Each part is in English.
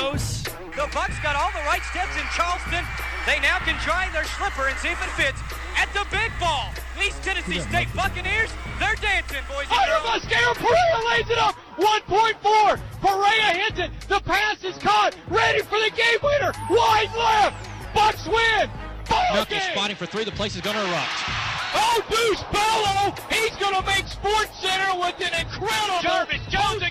Sandos. The Bucks got all the right steps in Charleston. They now can try their slipper and see if it fits at the big ball. East Tennessee State Buccaneers, they're dancing, boys and Under girls. Mosquero, Perea lays it up. 1.4. Perea hits it. The pass is caught. Ready for the game winner. Wide left. Bucks win. Ball Milky game. spotting for three. The place is going to erupt. Oh, Deuce Bello. He's going to make Sports Center with an incredible. Jarvis Jones, the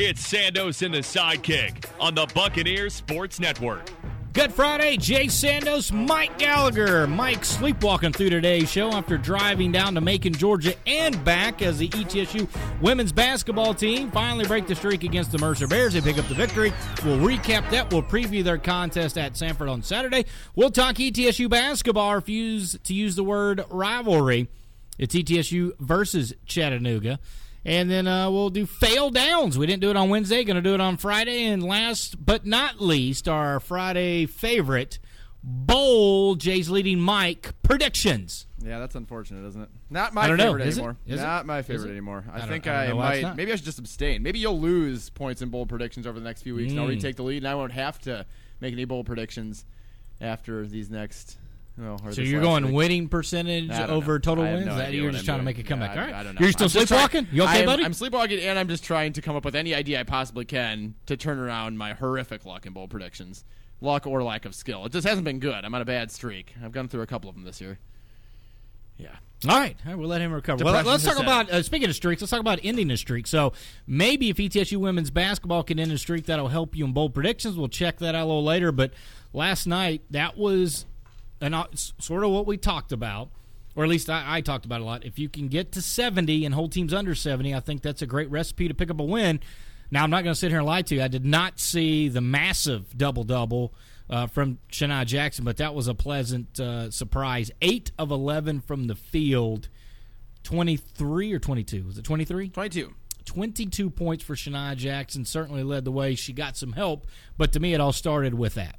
It's Sandos and the sidekick on the Buccaneers Sports Network. Good Friday, Jay Sandos, Mike Gallagher. Mike sleepwalking through today's show after driving down to Macon, Georgia, and back as the ETSU women's basketball team finally break the streak against the Mercer Bears. They pick up the victory. We'll recap that. We'll preview their contest at Samford on Saturday. We'll talk ETSU basketball. Refuse to use the word rivalry. It's ETSU versus Chattanooga. And then uh, we'll do fail downs. We didn't do it on Wednesday. Going to do it on Friday. And last but not least, our Friday favorite bowl. Jay's leading Mike predictions. Yeah, that's unfortunate, isn't it? Not my favorite anymore. Is it? Not my favorite anymore. I, I think I I, know why it's might. Maybe I should just abstain. Maybe you'll lose points in bowl predictions over the next few weeks, and I'll Mm. retake the lead, and I won't have to make any bowl predictions after these next. Well, So you're going week. winning percentage over know. total wins? no that you're just I'm trying to make a comeback. Yeah, All right. I, I don't know. You're still I'm just trying- sleepwalking? you okay, I'm, buddy? I'm sleepwalking, and I'm just trying to come up with any idea I possibly can to turn around my horrific luck in bowl predictions. Luck or lack of skill. It just hasn't been good. I'm on a bad streak. I've gone through a couple of them this year. Yeah. All right, all right, we'll let him recover. Well, let's talk about uh, speaking of streaks. Let's talk about ending the streak. So maybe if ETSU women's basketball can end a streak, that'll help you in bold predictions. We'll check that out a little later. But last night, that was an, uh, sort of what we talked about, or at least I, I talked about a lot. If you can get to seventy and hold teams under seventy, I think that's a great recipe to pick up a win. Now I'm not going to sit here and lie to you. I did not see the massive double double uh, from Shania Jackson, but that was a pleasant uh, surprise. Eight of eleven from the field, twenty three or twenty two. Was it twenty three? 22. 22 points for Shania Jackson. Certainly led the way. She got some help, but to me, it all started with that.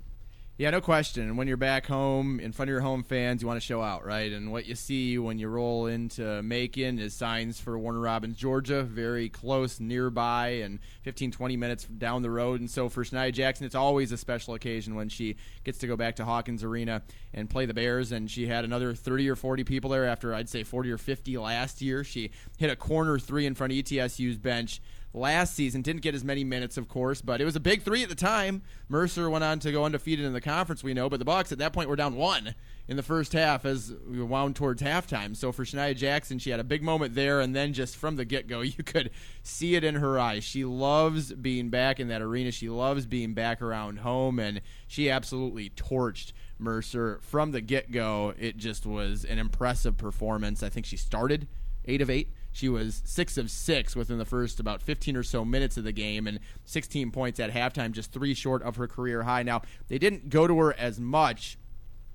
Yeah, no question. When you're back home in front of your home fans, you want to show out, right? And what you see when you roll into Macon is signs for Warner Robins, Georgia, very close, nearby, and 15, 20 minutes down the road. And so for Shania Jackson, it's always a special occasion when she gets to go back to Hawkins Arena and play the Bears. And she had another 30 or 40 people there after, I'd say, 40 or 50 last year. She hit a corner three in front of ETSU's bench last season. Didn't get as many minutes, of course, but it was a big three at the time. Mercer went on to go undefeated in the conference, we know, but the Bucks at that point were down one in the first half as we wound towards halftime. So for Shania Jackson, she had a big moment there, and then just from the get go, you could see it in her eyes. She loves being back in that arena. She loves being back around home, and she absolutely torched. Mercer from the get go. It just was an impressive performance. I think she started eight of eight. She was six of six within the first about 15 or so minutes of the game and 16 points at halftime, just three short of her career high. Now, they didn't go to her as much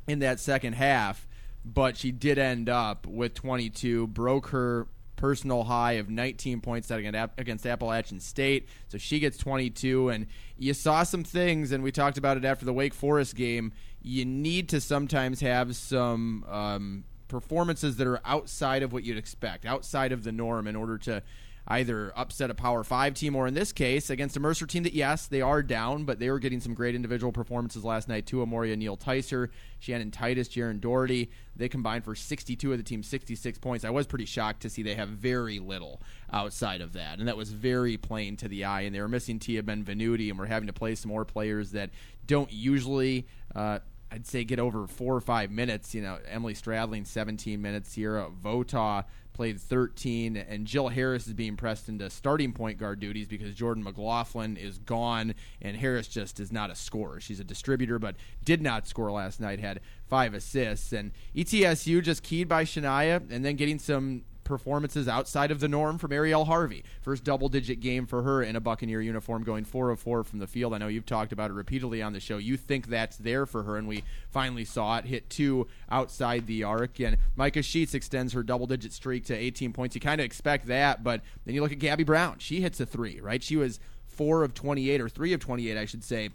in that second half, but she did end up with 22, broke her personal high of 19 points against Appalachian State. So she gets 22, and you saw some things, and we talked about it after the Wake Forest game. You need to sometimes have some. Um, performances that are outside of what you'd expect, outside of the norm, in order to either upset a Power Five team or, in this case, against a Mercer team that, yes, they are down, but they were getting some great individual performances last night too. Amoria Neal-Tysor, Shannon Titus, Jaron Doherty, they combined for 62 of the team's 66 points. I was pretty shocked to see they have very little outside of that, and that was very plain to the eye. And they were missing Tia Benvenuti, and we're having to play some more players that don't usually. Uh, I'd say get over four or five minutes. You know, Emily Stradling, 17 minutes. Sierra Vota played 13, and Jill Harris is being pressed into starting point guard duties because Jordan McLaughlin is gone, and Harris just is not a scorer. She's a distributor, but did not score last night. Had five assists, and ETSU just keyed by Shania, and then getting some performances outside of the norm from Ariel Harvey. First double digit game for her in a Buccaneer uniform, going 4 of 4 from the field. I know you've talked about it repeatedly on the show. You think that's there for her, and we finally saw it hit two outside the arc. And Micah Sheets extends her double digit streak to 18 points. You kind of expect that, but then you look at Gabby Brown. She hits a three, right? She was 4 of 28, or 3 of 28, I should say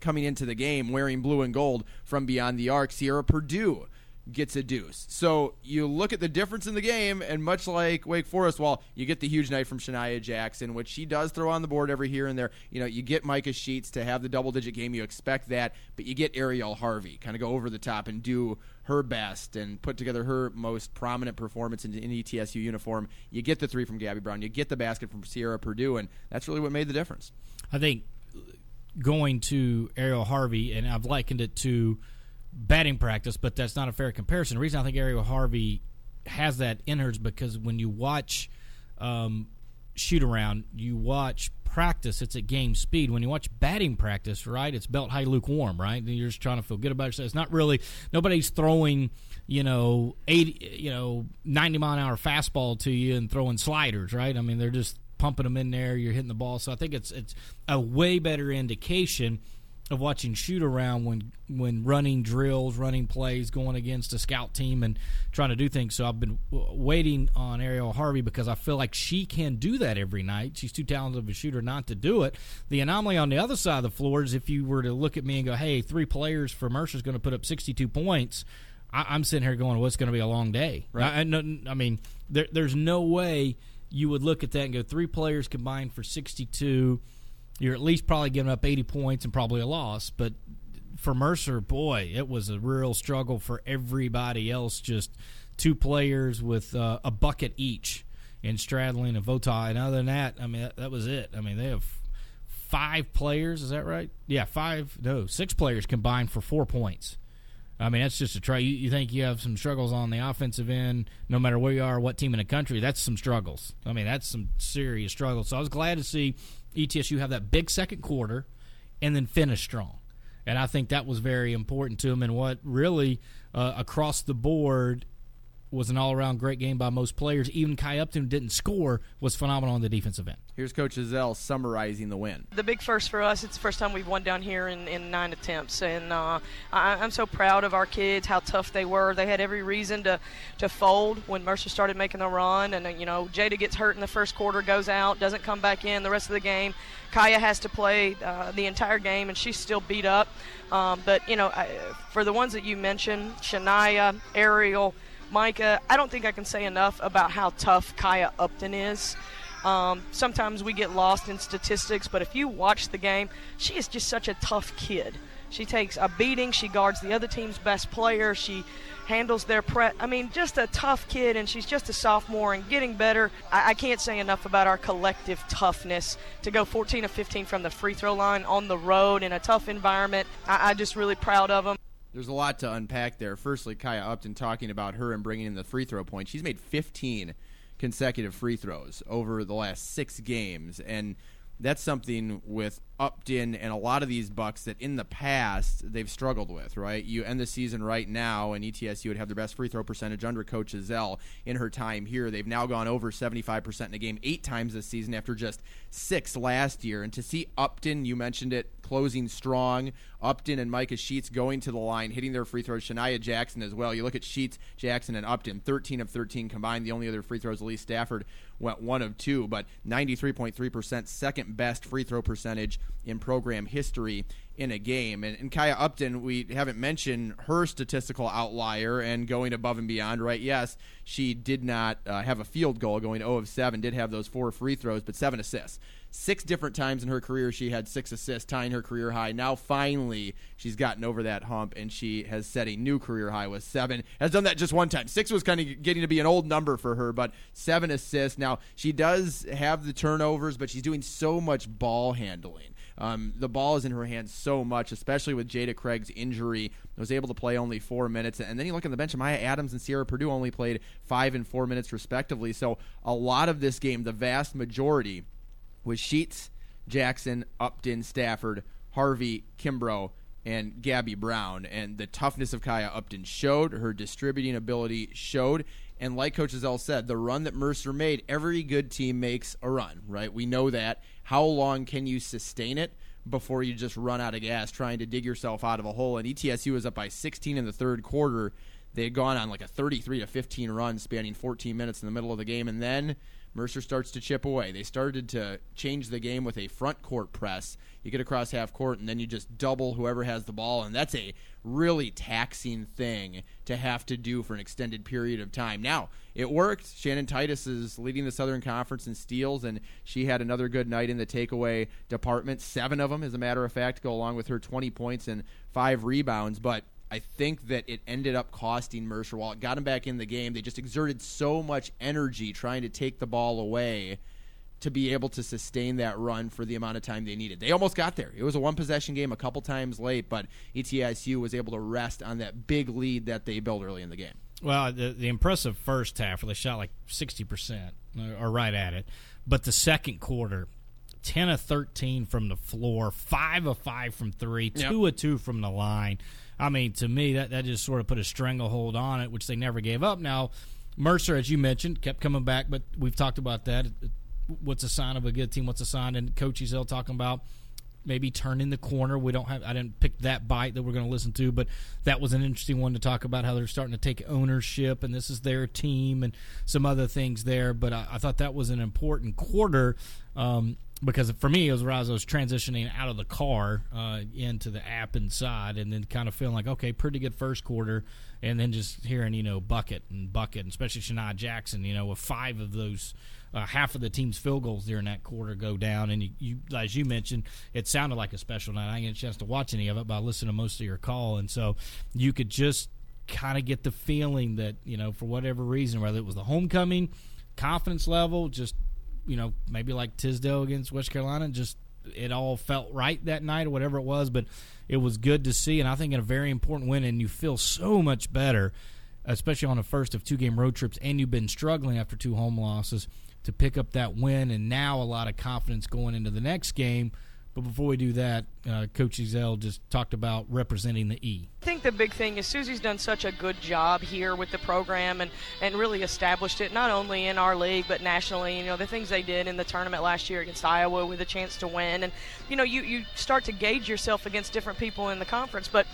coming into the game wearing blue and gold from beyond the arc. Sierra Purdue gets a deuce. So you look at the difference in the game, and much like Wake Forest, well, you get the huge night from Shania Jackson, which she does throw on the board every here and there. You know, you get Micah Sheets to have the double digit game. You expect that, but you get Ariel Harvey kind of go over the top and do her best and put together her most prominent performance in an ETSU uniform. You get the three from Gabby Brown. You get the basket from Sierra Purdue, and that's really what made the difference. I think going to Ariel Harvey, and I've likened it to batting practice, but that's not a fair comparison. The reason I think Ariel Harvey has that in her is because when you watch um, shoot around, you watch practice, it's at game speed. When you watch batting practice, right, it's belt high, lukewarm, right? And you're just trying to feel good about yourself. It's not really nobody's throwing, you know, eighty, you know, ninety mile an hour fastball to you and throwing sliders, right? I mean, they're just pumping them in there. You're hitting the ball, so I think it's it's a way better indication of watching shoot around when when running drills, running plays, going against a scout team and trying to do things. So I've been waiting on Ariel Harvey because I feel like she can do that every night. She's too talented of a shooter not to do it. The anomaly on the other side of the floor is if you were to look at me and go, "Hey, three players for Mercer's going to put up 62 points." I, am sitting here going, "Well, it's going to be a long day." Right? I, I, I mean, there, there's no way you would look at that and go, three players combined for 62 you're at least probably giving up 80 points and probably a loss. But for Mercer, boy, it was a real struggle for everybody else. Just two players with uh, a bucket each in Stradling and Vota. And other than that, I mean, that, that, was it. I mean, they have five players. Is that right? Yeah, five. No, six players combined for four points. I mean, that's just a try. You, you, think you have some struggles on the offensive end, no matter where you are, what team in the country. That's some struggles. I mean, that's some serious struggles. So I was glad to see ETSU have that big second quarter and then finish strong. And I think that was very important to them. And what really uh, across the board was an all around great game by most players. Even Kai Upton didn't score was phenomenal on the defensive end. Here's Coach Ezell summarizing the win. The big first for us. It's the first time we've won down here in, in nine attempts, and uh, I, am so proud of our kids. How tough they were. They had every reason to to fold when Mercer started making the run, and uh, you know Jada gets hurt in the first quarter, goes out, doesn't come back in the rest of the game. Kaya has to play uh, the entire game, and she's still beat up. Um, but you know, I, for the ones that you mentioned, Shania, Ariel. Micah, I don't think I can say enough about how tough Kaya Upton is. Um, sometimes we get lost in statistics, but if you watch the game, she is just such a tough kid. She takes a beating. She guards the other team's best player. She handles their prep. I mean, just a tough kid, and she's just a sophomore and getting better. I, I, can't say enough about our collective toughness to go 14 of 15 from the free throw line on the road in a tough environment. I, I'm just really proud of them. There's a lot to unpack there. Firstly, Kaya Upton talking about her and bringing in the free throw point. She's made 15 consecutive free throws over the last six games, and that's something with Upton and a lot of these Bucks that in the past they've struggled with, right? You end the season right now, and ETSU would have their best free throw percentage under Coach Ezell in her time here. They've now gone over 75% in a game eight times this season after just six last year. And to see Upton, you mentioned it, closing strong. Upton and Micah Sheets going to the line, hitting their free throws. Shania Jackson as well. You look at Sheets, Jackson, and Upton, 13 of 13 combined. The only other free throws, Elise Stafford, went one of two, but 93.3%, second best free throw percentage in program history in a game. And, and Kaya Upton, we haven't mentioned her statistical outlier and going above and beyond, right? Yes, she did not uh, have a field goal going 0 of 7, did have those four free throws, but seven assists. Six different times in her career, she had six assists, tying her career high. Now, finally, she's gotten over that hump and she has set a new career high with seven. Has done that just one time. Six was kind of getting to be an old number for her, but seven assists. Now, she does have the turnovers, but she's doing so much ball handling. Um, the ball is in her hands so much, especially with Jada Craig's injury. Was able to play only four minutes, and then you look at the bench. Maya Adams and Sierra Purdue only played five and four minutes respectively. So a lot of this game, the vast majority was Sheets, Jackson, Upton, Stafford, Harvey, Kimbrough, and Gabby Brown. And the toughness of Kaya Upton showed, her distributing ability showed, And like Coach Zell said, the run that Mercer made, every good team makes a run, right? We know that. How long can you sustain it before you just run out of gas trying to dig yourself out of a hole? And ETSU was up by 16 in the third quarter. They had gone on like a 33 to 15 run spanning 14 minutes in the middle of the game. And then Mercer starts to chip away. They started to change the game with a front court press. You get across half court, and then you just double whoever has the ball, and that's a really taxing thing to have to do for an extended period of time. Now, it worked. Shannon Titus is leading the Southern Conference in steals, and she had another good night in the takeaway department. Seven of them, as a matter of fact, go along with her 20 points and five rebounds. But I think that it ended up costing Mercer. While it got him back in the game, they just exerted so much energy trying to take the ball away to be able to sustain that run for the amount of time they needed. They almost got there. It was a one possession game a couple times late, but ETSU was able to rest on that big lead that they built early in the game. Well, the, the impressive first half where they shot like 60% or uh, right at it, but the second quarter, 10 of 13 from the floor, 5 of 5 from 3, 2 yep. of 2 from the line. I mean, to me, that, that just sort of put a stranglehold on it, which they never gave up. Now, Mercer, as you mentioned, kept coming back, but we've talked about that. What's a sign of a good team? What's a sign? And Coach Ezell talking about maybe turning the corner. We don't have. I didn't pick that bite that we're going to listen to, but that was an interesting one to talk about how they're starting to take ownership and this is their team and some other things there. But I, I thought that was an important quarter. Um, because for me, it was as I was transitioning out of the car uh, into the app inside, and then kind of feeling like, okay, pretty good first quarter, and then just hearing, you know, bucket and bucket, and especially Shania Jackson, you know, with five of those, uh, half of the team's field goals during that quarter go down, and you, you, as you mentioned, it sounded like a special night. I didn't get a chance to watch any of it, but I listened to most of your call, and so you could just kind of get the feeling that, you know, for whatever reason, whether it was the homecoming, confidence level, just you know, maybe like Tisdale against West Carolina, just it all felt right that night or whatever it was, but it was good to see, and I think in a very important win, and you feel so much better, especially on the first of two game road trips, and you've been struggling after two home losses to pick up that win, and now a lot of confidence going into the next game but before we do that, uh, Coach Ezell just talked about representing the E. I think the big thing is Susie's done such a good job here with the program and, and really established it not only in our league but nationally. You know, the things they did in the tournament last year against Iowa with a chance to win. And, you know, you, you start to gauge yourself against different people in the conference. But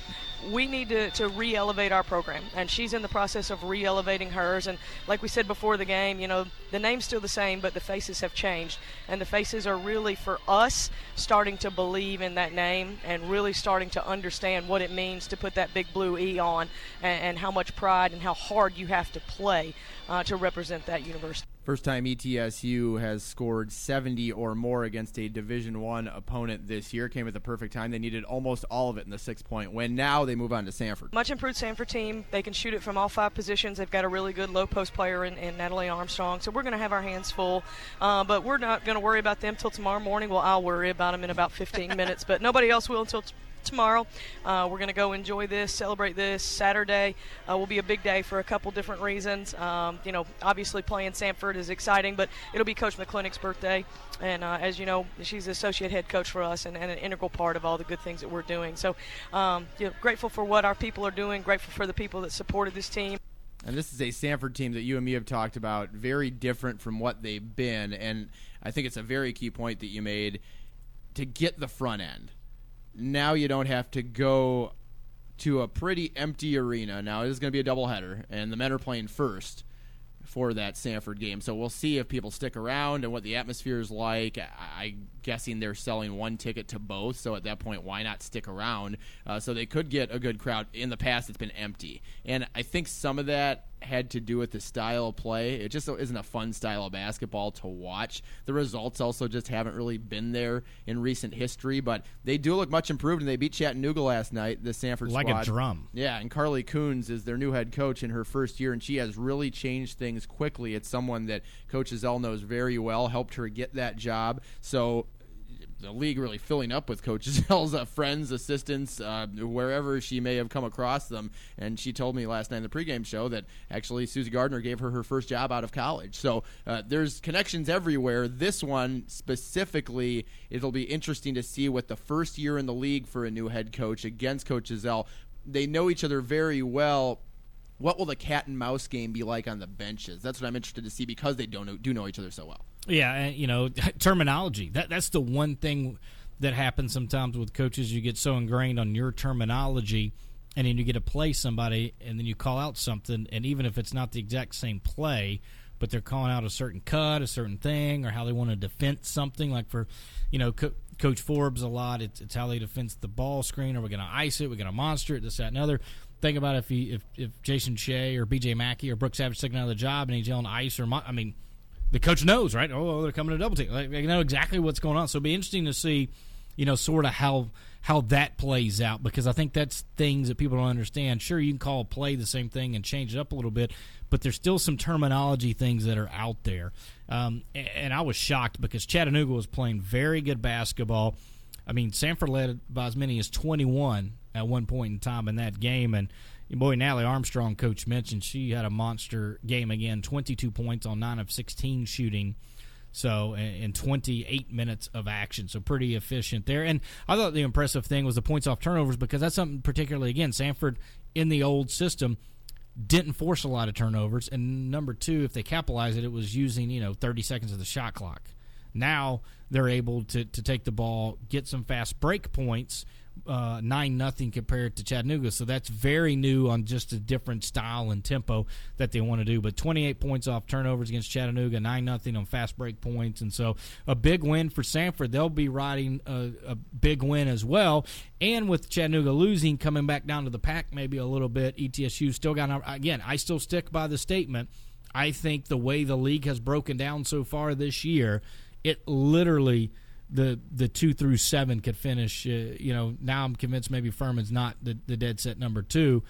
we need to, to re-elevate our program. And she's in the process of re-elevating hers. And like we said before the game you know the name's still the same but the faces have changed. And the faces are really for us starting to believe in that name and really starting to understand what it means to put that big blue e on and, and how much pride and how hard you have to play uh, to represent that university First time ETSU has scored 70 or more against a Division One opponent this year. Came at the perfect time. They needed almost all of it in the six point win. Now they move on to Samford. Much improved Samford team. They can shoot it from all five positions. They've got a really good low post player in, in Natalie Armstrong. So we're going to have our hands full. Uh, but we're not going to worry about them till tomorrow morning. Well, I'll worry about them in about 15 minutes, but nobody else will until. T- tomorrow. Uh, we're going to go enjoy this, celebrate this. Saturday uh, will be a big day for a couple different reasons. Um, you know, obviously playing Samford is exciting, but it'll be Coach McClintock's birthday. And uh, as you know, she's the associate head coach for us and, and, an integral part of all the good things that we're doing. So, um, you know, grateful for what our people are doing, grateful for the people that supported this team. And this is a Samford team that you and me have talked about, very different from what they've been. And I think it's a very key point that you made to get the front end now you don't have to go to a pretty empty arena. Now it is going to be a doubleheader, and the men are playing first for that Samford game. So we'll see if people stick around and what the atmosphere is like. I, am guessing they're selling one ticket to both, so at that point, why not stick around? Uh, so they could get a good crowd. In the past, it's been empty, and I think some of that had to do with the style of play. It just isn't a fun style of basketball to watch. The results also just haven't really been there in recent history, but they do look much improved, and they beat Chattanooga last night, the Samford like squad. a drum. Yeah, and Carley Kuhns is their new head coach in her first year, and she has really changed things quickly. It's someone that Coach Ezell knows very well, helped her get that job. So the league really filling up with coaches, uh, friends, assistants, uh, wherever she may have come across them. And she told me last night in the pregame show that actually Susie Gardner gave her her first job out of college. So uh, there's connections everywhere. This one specifically, it'll be interesting to see what the first year in the league for a new head coach against Coach Ezell. They know each other very well what will the cat and mouse game be like on the benches? That's what I'm interested to see because they don't know, do know each other so well. Yeah, and, you know, terminology. That that's the one thing that happens sometimes with coaches. You get so ingrained on your terminology, and then you get to play somebody, and then you call out something, and even if it's not the exact same play, but they're calling out a certain cut, a certain thing, or how they want to defend something. Like for, you know, Co- Coach Forbes a lot. It's, it's how they defend the ball screen. Are we going to ice it? We're going to monster it. This, that, and other. Think about if he, if if Jason Shea or B.J. Mackey or Brooks Savage taking out of the job and he's yelling ice or I mean, the coach knows, right? Oh, they're coming to double team. Like, they know exactly what's going on. So it'll be interesting to see, you know, sort of how how that plays out because I think that's things that people don't understand. Sure, you can call a play the same thing and change it up a little bit, but there's still some terminology things that are out there. Um, and I was shocked because Chattanooga was playing very good basketball. I mean, Samford led by as many as 21 at one point in time in that game, and boy Natalie Armstrong, coach mentioned she had a monster game again, 22 points on nine of 16 shooting. So in 28 minutes of action, so pretty efficient there. And I thought the impressive thing was the points off turnovers because that's something particularly again Samford in the old system didn't force a lot of turnovers. And number two, if they capitalized it, it was using you know 30 seconds of the shot clock. Now they're able to to take the ball, get some fast break points, Uh, nine nothing compared to Chattanooga. So that's very new on just a different style and tempo that they want to do. But 28 points off turnovers against Chattanooga, nine nothing on fast break points, and so a big win for Samford. They'll be riding a, a big win as well. And with Chattanooga losing, coming back down to the pack maybe a little bit, ETSU still got again. I still stick by the statement. I think the way the league has broken down so far this year, it literally the the two through seven could finish. Uh, you know, now I'm convinced maybe Furman's not the, the dead set number two.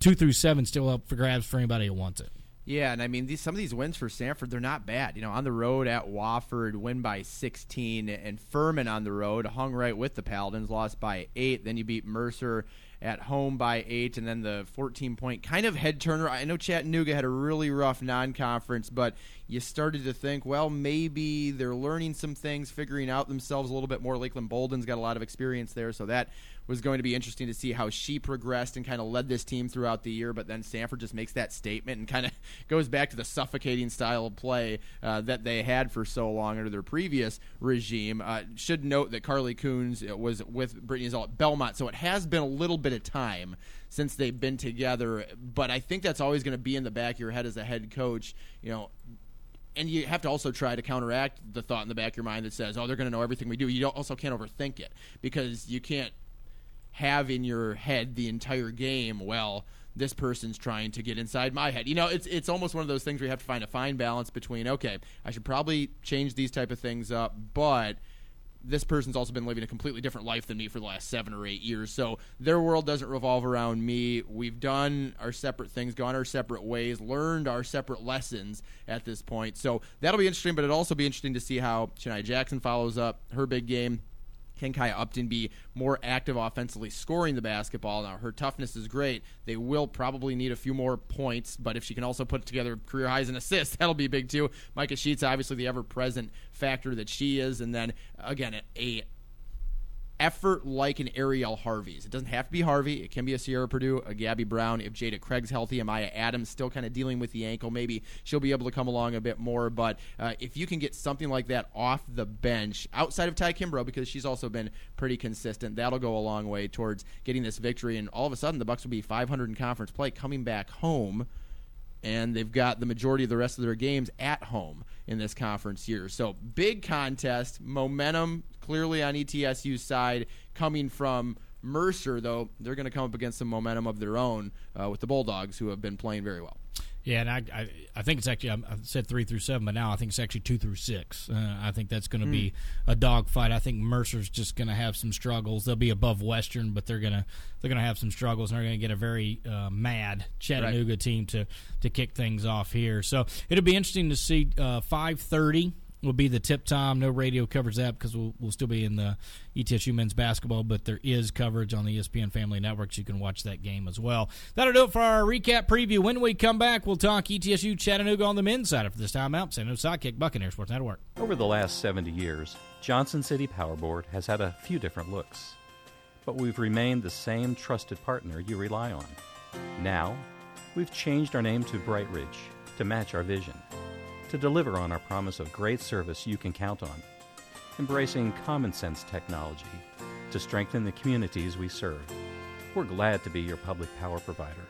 Two through seven still up for grabs for anybody who wants it. Yeah, and I mean these some of these wins for Samford, they're not bad. You know, on the road at Wofford, win by 16, and Furman on the road hung right with the Paladins, lost by eight. Then you beat Mercer at home by eight, and then the 14 point kind of head turner. I know Chattanooga had a really rough non conference, but you started to think, well, maybe they're learning some things, figuring out themselves a little bit more. Lakeland Bolden's got a lot of experience there, so that was going to be interesting to see how she progressed and kind of led this team throughout the year. But then Samford just makes that statement and kind of goes back to the suffocating style of play uh, that they had for so long under their previous regime. Uh, should note that Carley Kuhns was with Brittney Ezell at Belmont, so it has been a little bit of time since they've been together. But I think that's always going to be in the back of your head as a head coach. You know, and you have to also try to counteract the thought in the back of your mind that says, "Oh, they're going to know everything we do." You also can't overthink it because you can't have in your head the entire game, well, this person's trying to get inside my head. You know, it's it's almost one of those things where you have to find a fine balance between okay, I should probably change these type of things up, but this person's also been living a completely different life than me for the last seven or eight years. So their world doesn't revolve around me. We've done our separate things, gone our separate ways, learned our separate lessons at this point. So that'll be interesting, but it'll also be interesting to see how Shania Jackson follows up her big game can Kaya Upton be more active offensively, scoring the basketball? Now, her toughness is great. They will probably need a few more points, but if she can also put together career highs and assists, that'll be big too. Micah Sheets, obviously the ever present factor that she is. And then, again, a effort like an Ariel Harvey's. It doesn't have to be Harvey. It can be a Sierra Purdue, a Gabby Brown. If Jada Craig's healthy, Amaya Adams still kind of dealing with the ankle, maybe she'll be able to come along a bit more. But uh, if you can get something like that off the bench, outside of Ty Kimbrough, because she's also been pretty consistent, that'll go a long way towards getting this victory. And all of a sudden, the Bucks will be 500 in conference play coming back home and they've got the majority of the rest of their games at home in this conference year. So big contest, momentum clearly on ETSU's side coming from Mercer, though they're going to come up against some momentum of their own uh, with the Bulldogs, who have been playing very well. Yeah, and I, I, I think it's actually I said three through seven, but now I think it's actually two through six. Uh, I think that's going to mm. be hmm. a dogfight. I think Mercer's just going to have some struggles. They'll be above Western, but they're gonna they're going to have some struggles, and they're going to get a very uh, mad Chattanooga right. team to to kick things off here. So it'll be interesting to see uh, five thirty will be the tip time. No radio covers that because we'll, we'll still be in the ETSU men's basketball, but there is coverage on the ESPN Family Networks. You can watch that game as well. That'll do it for our recap preview. When we come back, we'll talk ETSU Chattanooga on the men's side after this time out. San Jose Sidekick, Buccaneer Sports Network. Over the last 70 years, Johnson City Power Board has had a few different looks, but we've remained the same trusted partner you rely on. Now, We've changed our name to Bright Ridge to match our vision, to deliver on our promise of great service you can count on, embracing common sense technology to strengthen the communities we serve. We're glad to be your public power provider.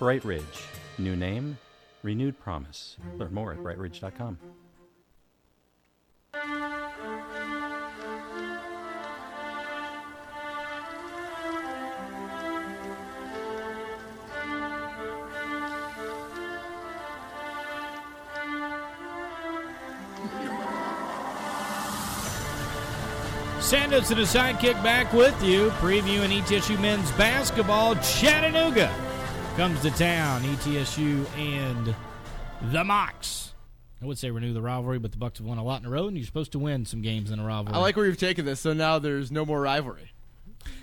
Bright Ridge, new name, renewed promise. Learn more at brightridge.com. Sandos and a sidekick back with you, previewing ETSU men's basketball. Chattanooga comes to town. ETSU and the Mocs. I would say renew the rivalry, but the Bucks have won a lot in a row, and you're supposed to win some games in a rivalry. I like where you've taken this. So now there's no more rivalry.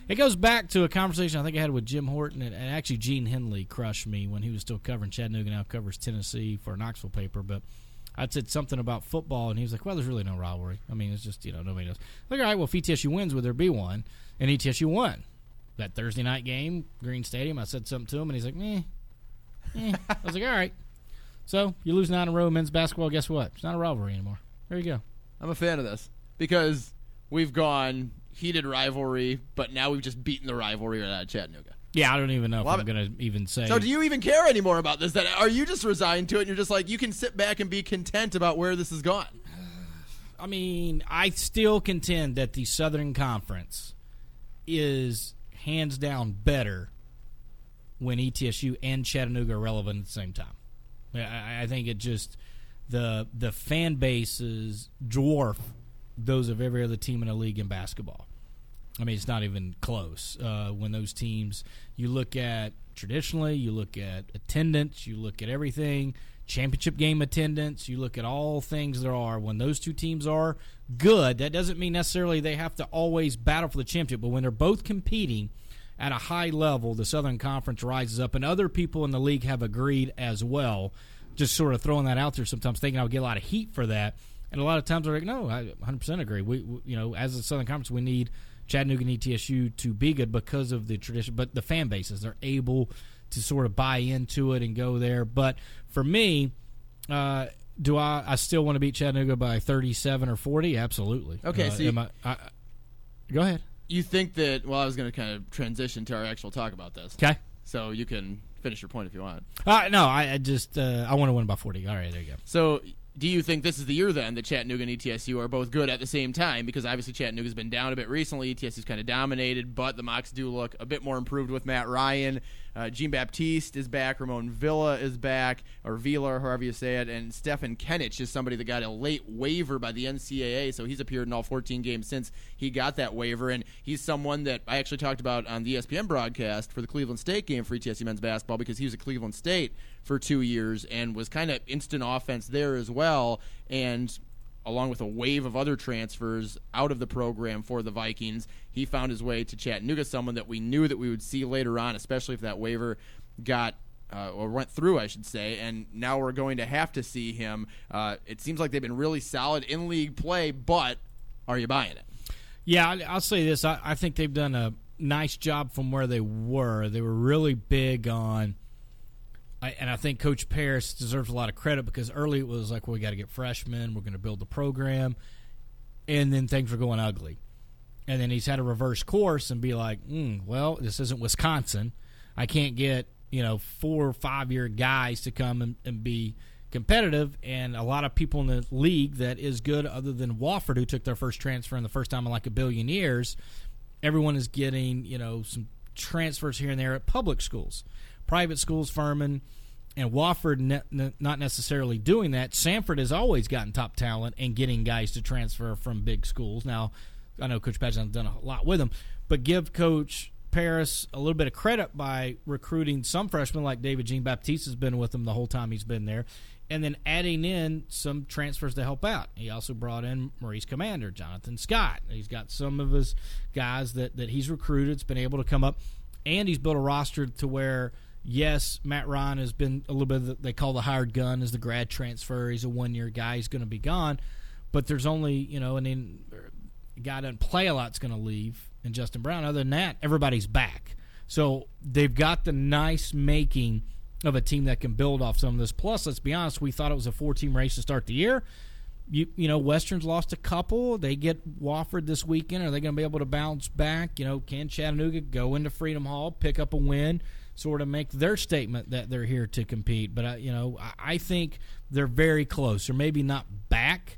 It goes back to a conversation I think I had with Jim Horton, and, and actually Gene Henley crushed me when he was still covering Chattanooga. Now covers Tennessee for a Knoxville paper, but I said something about football, and he was like, "Well, there's really no rivalry. I mean, it's just you know nobody knows." Like, all right, well, if ETSU wins, would there be one? And ETSU won that Thursday night game, Greene Stadium. I said something to him, and he's like, "Meh." eh. I was like, "All right." So you lose nine in a row, men's basketball. Guess what? It's not a rivalry anymore. There you go. I'm a fan of this because we've gone heated rivalry, but now we've just beaten the rivalry out of Chattanooga. Yeah, I don't even know Love if I'm going to even say. So, do you even care anymore about this? That are you just resigned to it? and You're just like you can sit back and be content about where this has gone. I mean, I still contend that the Southern Conference is hands down better when ETSU and Chattanooga are relevant at the same time. I, I think it just the the fan bases dwarf those of every other team in the league in basketball. I mean, it's not even close. Uh, when those teams, you look at traditionally, you look at attendance, you look at everything, championship game attendance, you look at all things there are. When those two teams are good, that doesn't mean necessarily they have to always battle for the championship, but when they're both competing at a high level, the Southern Conference rises up, and other people in the league have agreed as well. Just sort of throwing that out there sometimes, thinking I'll get a lot of heat for that. And a lot of times they're like, no, I 100% agree. We, we you know, as a Southern Conference, we need Chattanooga and ETSU to be good because of the tradition, but the fan bases they're able to sort of buy into it and go there. But for me, uh, do I? I still want to beat Chattanooga by thirty-seven or forty? Absolutely. Okay, Uh, so you- I, I, go ahead. You think that? Well, I was going to kind of transition to our actual talk about this. Okay. So you can finish your point if you want. Uh, no, I, I just uh, I want to win by forty. All right, there you go. So, do you think this is the year then that Chattanooga and ETSU are both good at the same time? Because obviously Chattanooga's been down a bit recently. ETSU's kind of dominated, but the Mocs do look a bit more improved with Matt Ryan. Uh, Jean Baptiste is back. Ramon Villa is back, or Villa, however you say it. And Stefan Kenic is somebody that got a late waiver by the NCAA, so he's appeared in all 14 games since he got that waiver. And he's someone that I actually talked about on the ESPN broadcast for the Cleveland State game for ETSU men's basketball because he was at Cleveland State for two years and was kind of instant offense there as well. And along with a wave of other transfers out of the program for the Vikings, he found his way to Chattanooga, someone that we knew that we would see later on, especially if that waiver got uh, or went through, I should say, and now we're going to have to see him. Uh, it seems like they've been really solid in league play, but are you buying it? Yeah, I'll say this. I, I think they've done a nice job from where they were. They were really big on, I, and I think Coach Paris deserves a lot of credit because early it was like, well, we got to get freshmen. We're going to build the program, and then things were going ugly. And then he's had a reverse course and be like, mm, well, this isn't Wisconsin. I can't get you know four or five year guys to come and, and be competitive, and a lot of people in the league that is good, other than Wofford, who took their first transfer in the first time in like a billion years. Everyone is getting you know some transfers here and there at public schools, private schools, Furman. And Wofford ne- ne- not necessarily doing that. Samford has always gotten top talent and getting guys to transfer from big schools. Now, I know Coach Patchen's done a lot with them, but give Coach Paris a little bit of credit by recruiting some freshmen like David Jean Baptiste has been with them the whole time he's been there, and then adding in some transfers to help out. He also brought in Maurice Commander, Jonathan Scott. He's got some of his guys that, that he's recruited, it's been able to come up, and he's built a roster to where yes, Matt Ryan has been a little bit the, they call the hired gun as the grad transfer. He's a one year guy. He's going to be gone, but there's only you know, and then a guy doesn't play a lot's going to leave, and Justin Brown. Other than that, everybody's back. So they've got the nice making of a team that can build off some of this. Plus, let's be honest, we thought it was a four team race to start the year. You, you know, Western's lost a couple. They get Wofford this weekend. Are they going to be able to bounce back? You know, can Chattanooga go into Freedom Hall, pick up a win, sort of make their statement that they're here to compete? But, uh, you know, I, I think they're very close. They're maybe not back,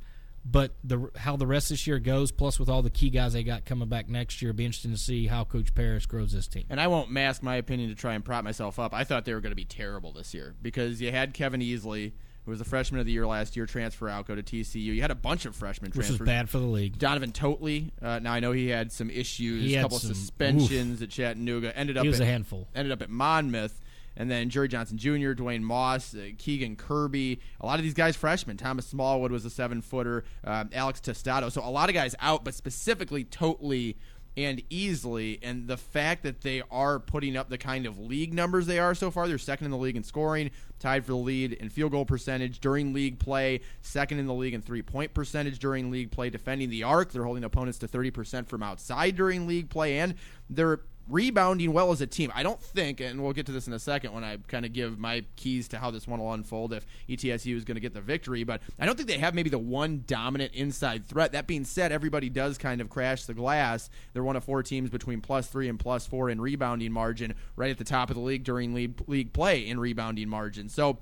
but the how the rest of this year goes, plus with all the key guys they got coming back next year, it'll be interesting to see how Coach Paris grows this team. And I won't mask my opinion to try and prop myself up. I thought they were going to be terrible this year because you had Kevin Easley, who was the freshman of the year last year, transfer out, go to TCU. You had a bunch of freshmen Which transfer. was bad for the league. Donovan Totley. Uh, now I know he had some issues, He a couple some- suspensions at Chattanooga. Ended up He was at, a handful. Ended up at Monmouth. And then Jerry Johnson Jr., Dwayne Moss, uh, Keegan Kirby, a lot of these guys freshmen. Thomas Smallwood was a seven footer, uh, Alex Testado. So a lot of guys out, but specifically Totley and Easley. And the fact that they are putting up the kind of league numbers they are so far, they're second in the league in scoring, tied for the lead in field goal percentage during league play, second in the league in three point percentage during league play, defending the arc. They're holding opponents to 30% from outside during league play, and they're rebounding well as a team. I don't think, and we'll get to this in a second when I kind of give my keys to how this one will unfold if ETSU is going to get the victory, but I don't think they have maybe the one dominant inside threat. That being said, everybody does kind of crash the glass. They're one of four teams between plus three and plus four in rebounding margin, right at the top of the league during league, league play in rebounding margin. So,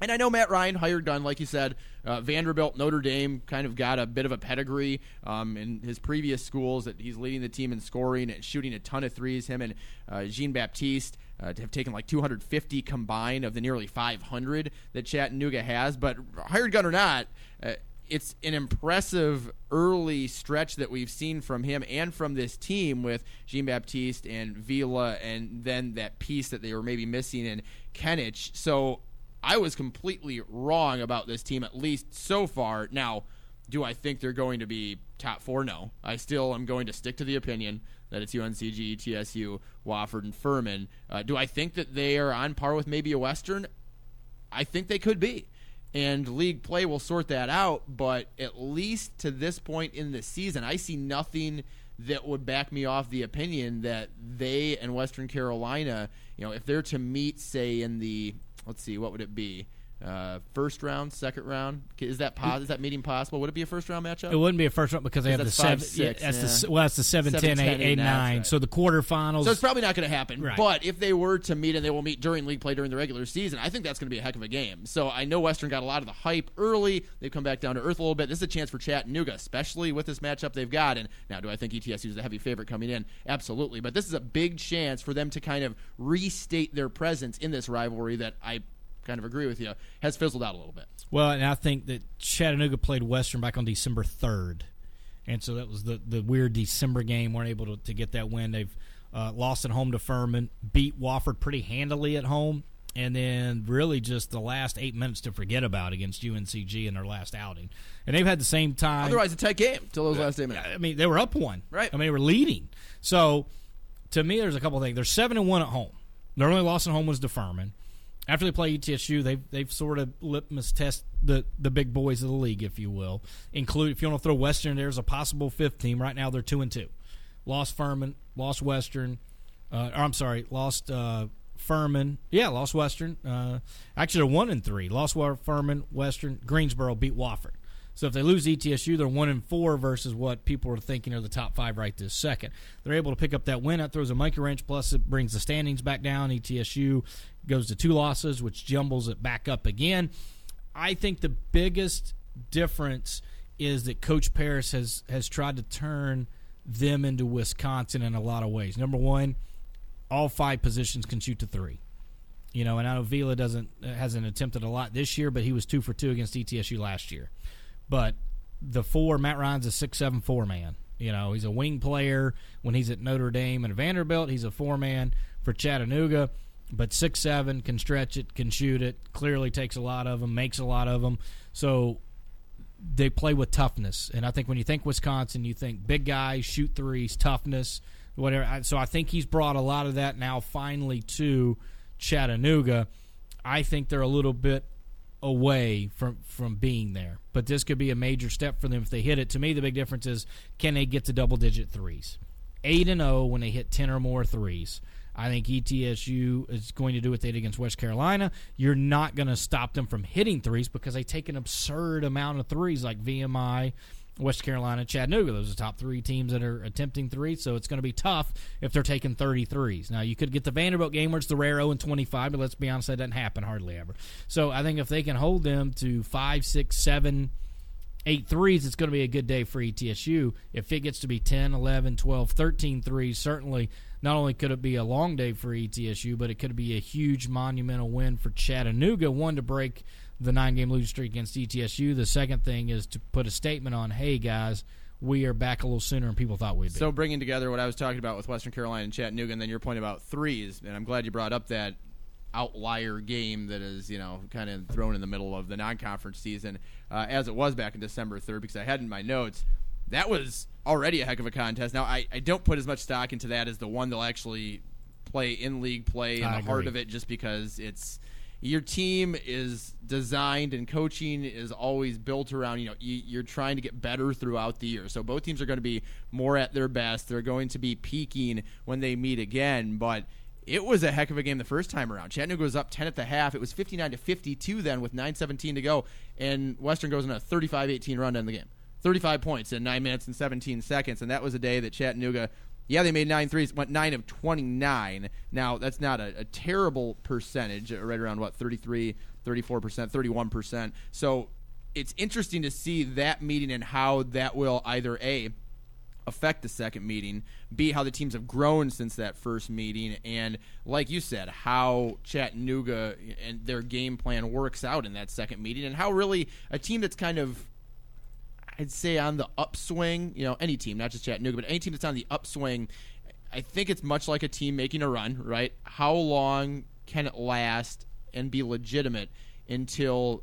and I know Matt Ryan hired gun, like you said. Uh, Vanderbilt, Notre Dame kind of got a bit of a pedigree um, in his previous schools that he's leading the team in scoring and shooting a ton of threes. Him and uh, Jean Baptiste uh, have taken like 250 combined of the nearly 500 that Chattanooga has. But hired gun or not, uh, it's an impressive early stretch that we've seen from him and from this team with Jean Baptiste and Vila, and then that piece that they were maybe missing in Kenic. So I was completely wrong about this team, at least so far. Now, do I think they're going to be top four? No. I still am going to stick to the opinion that it's UNCG, TSU, Wofford, and Furman. Uh, do I think that they are on par with maybe a Western? I think they could be. And league play will sort that out, but at least to this point in the season, I see nothing that would back me off the opinion that they and Western Carolina, you know, if they're to meet, say, in the let's see, what would it be? Uh, first round, second round. Is that pos- is that meeting possible? Would it be a first round matchup? It wouldn't be a first round because they have the seven. five, yeah, six, that's yeah. the well, that's the seven, Seven, 10, 8, 10, 8, that's 9. right. So the quarterfinals. So it's probably not going to happen. Right. But if they were to meet and they will meet during league play during the regular season, I think that's going to be a heck of a game. So I know Western got a lot of the hype early. They've come back down to earth a little bit. This is a chance for Chattanooga, especially with this matchup they've got. And now, do I think ETSU is the heavy favorite coming in? Absolutely. But this is a big chance for them to kind of restate their presence in this rivalry that I kind of agree with you has fizzled out a little bit. Well, and I think that Chattanooga played Western back on December third, and so that was the the weird December game. weren't able to, to get that win. They've uh, lost at home to Furman, beat Wofford pretty handily at home, and then really just the last eight minutes to forget about against UNCG in their last outing. And they've had the same time. Otherwise, a tight game till those last eight minutes. I mean, they were up one. Right. I mean, they were leading. So, to me, there's a couple things. They're seven and one at home. Their only loss at home was to Furman. After they play ETSU, they've they've sort of litmus test the the big boys of the league, if you will. Include if you want to throw Western there's a possible fifth team. Right now, they're two and two. Lost Furman, lost Western. Uh, or I'm sorry, lost uh, Furman. Yeah, lost Western. Uh, actually, they're one and three. Lost Furman, Western, Greensboro beat Wofford. So if they lose ETSU, they're one and four versus what people are thinking are the top five right this second. They're able to pick up that win. That throws a monkey wrench. Plus, it brings the standings back down. ETSU goes to two losses, which jumbles it back up again. I think the biggest difference is that Coach Paris has has tried to turn them into Wisconsin in a lot of ways. Number one, all five positions can shoot to three. You know, and I know Vila doesn't hasn't attempted a lot this year, but he was two for two against ETSU last year. But the four, Matt Ryan's a six seven four man. You know, he's a wing player when he's at Notre Dame and Vanderbilt. He's a four man for Chattanooga, but six seven can stretch it, can shoot it. Clearly takes a lot of them, makes a lot of them. So they play with toughness. And I think when you think Wisconsin, you think big guys, shoot threes, toughness, whatever. So I think he's brought a lot of that now finally to Chattanooga. I think they're a little bit away from from being there, but this could be a major step for them if they hit it. To me, the big difference is can they get to double digit threes, eight and zero when they hit ten or more threes. I think ETSU is going to do what they did against West Carolina. You're not going to stop them from hitting threes because they take an absurd amount of threes, like VMI, West Carolina, Chattanooga. Those are the top three teams that are attempting threes, so it's going to be tough if they're taking 33s. Now, you could get the Vanderbilt game where it's the rare 0 and 25, but let's be honest, that doesn't happen hardly ever. So I think if they can hold them to five, six, seven, eight threes, it's going to be a good day for ETSU. If it gets to be 10, 11, 12, 13 threes, certainly not only could it be a long day for ETSU, but it could be a huge monumental win for Chattanooga. One to break the nine game losing streak against ETSU. The second thing is to put a statement on, hey guys, we are back a little sooner than people thought we'd be. So bringing together what I was talking about with Western Carolina and Chattanooga, and then your point about threes, and I'm glad you brought up that outlier game that is, you know, kind of thrown in the middle of the non-conference season, uh, as it was back in December 3rd, because I had in my notes that was already a heck of a contest. Now I, I don't put as much stock into that as the one they'll actually play in league play in I the heart of it, just because it's your team is designed and coaching is always built around you know you, you're trying to get better throughout the year. So both teams are going to be more at their best. They're going to be peaking when they meet again. But it was a heck of a game the first time around. Chattanooga was up 10 at the half. It was 59 to 52 then with 9.17 to go. And western goes on a 35-18 run to end the game 35 points in 9 minutes and 17 seconds and that was a day that chattanooga yeah, they made nine threes, went nine of 29. Now, that's not a, a terrible percentage, uh, right around what, 33, 34%, 31%. So it's interesting to see that meeting and how that will either A, affect the second meeting, B, how the teams have grown since that first meeting, and like you said, how Chattanooga and their game plan works out in that second meeting, and how really a team that's kind of I'd say on the upswing, you know, any team, not just Chattanooga, but any team that's on the upswing, I think it's much like a team making a run, right? How long can it last and be legitimate until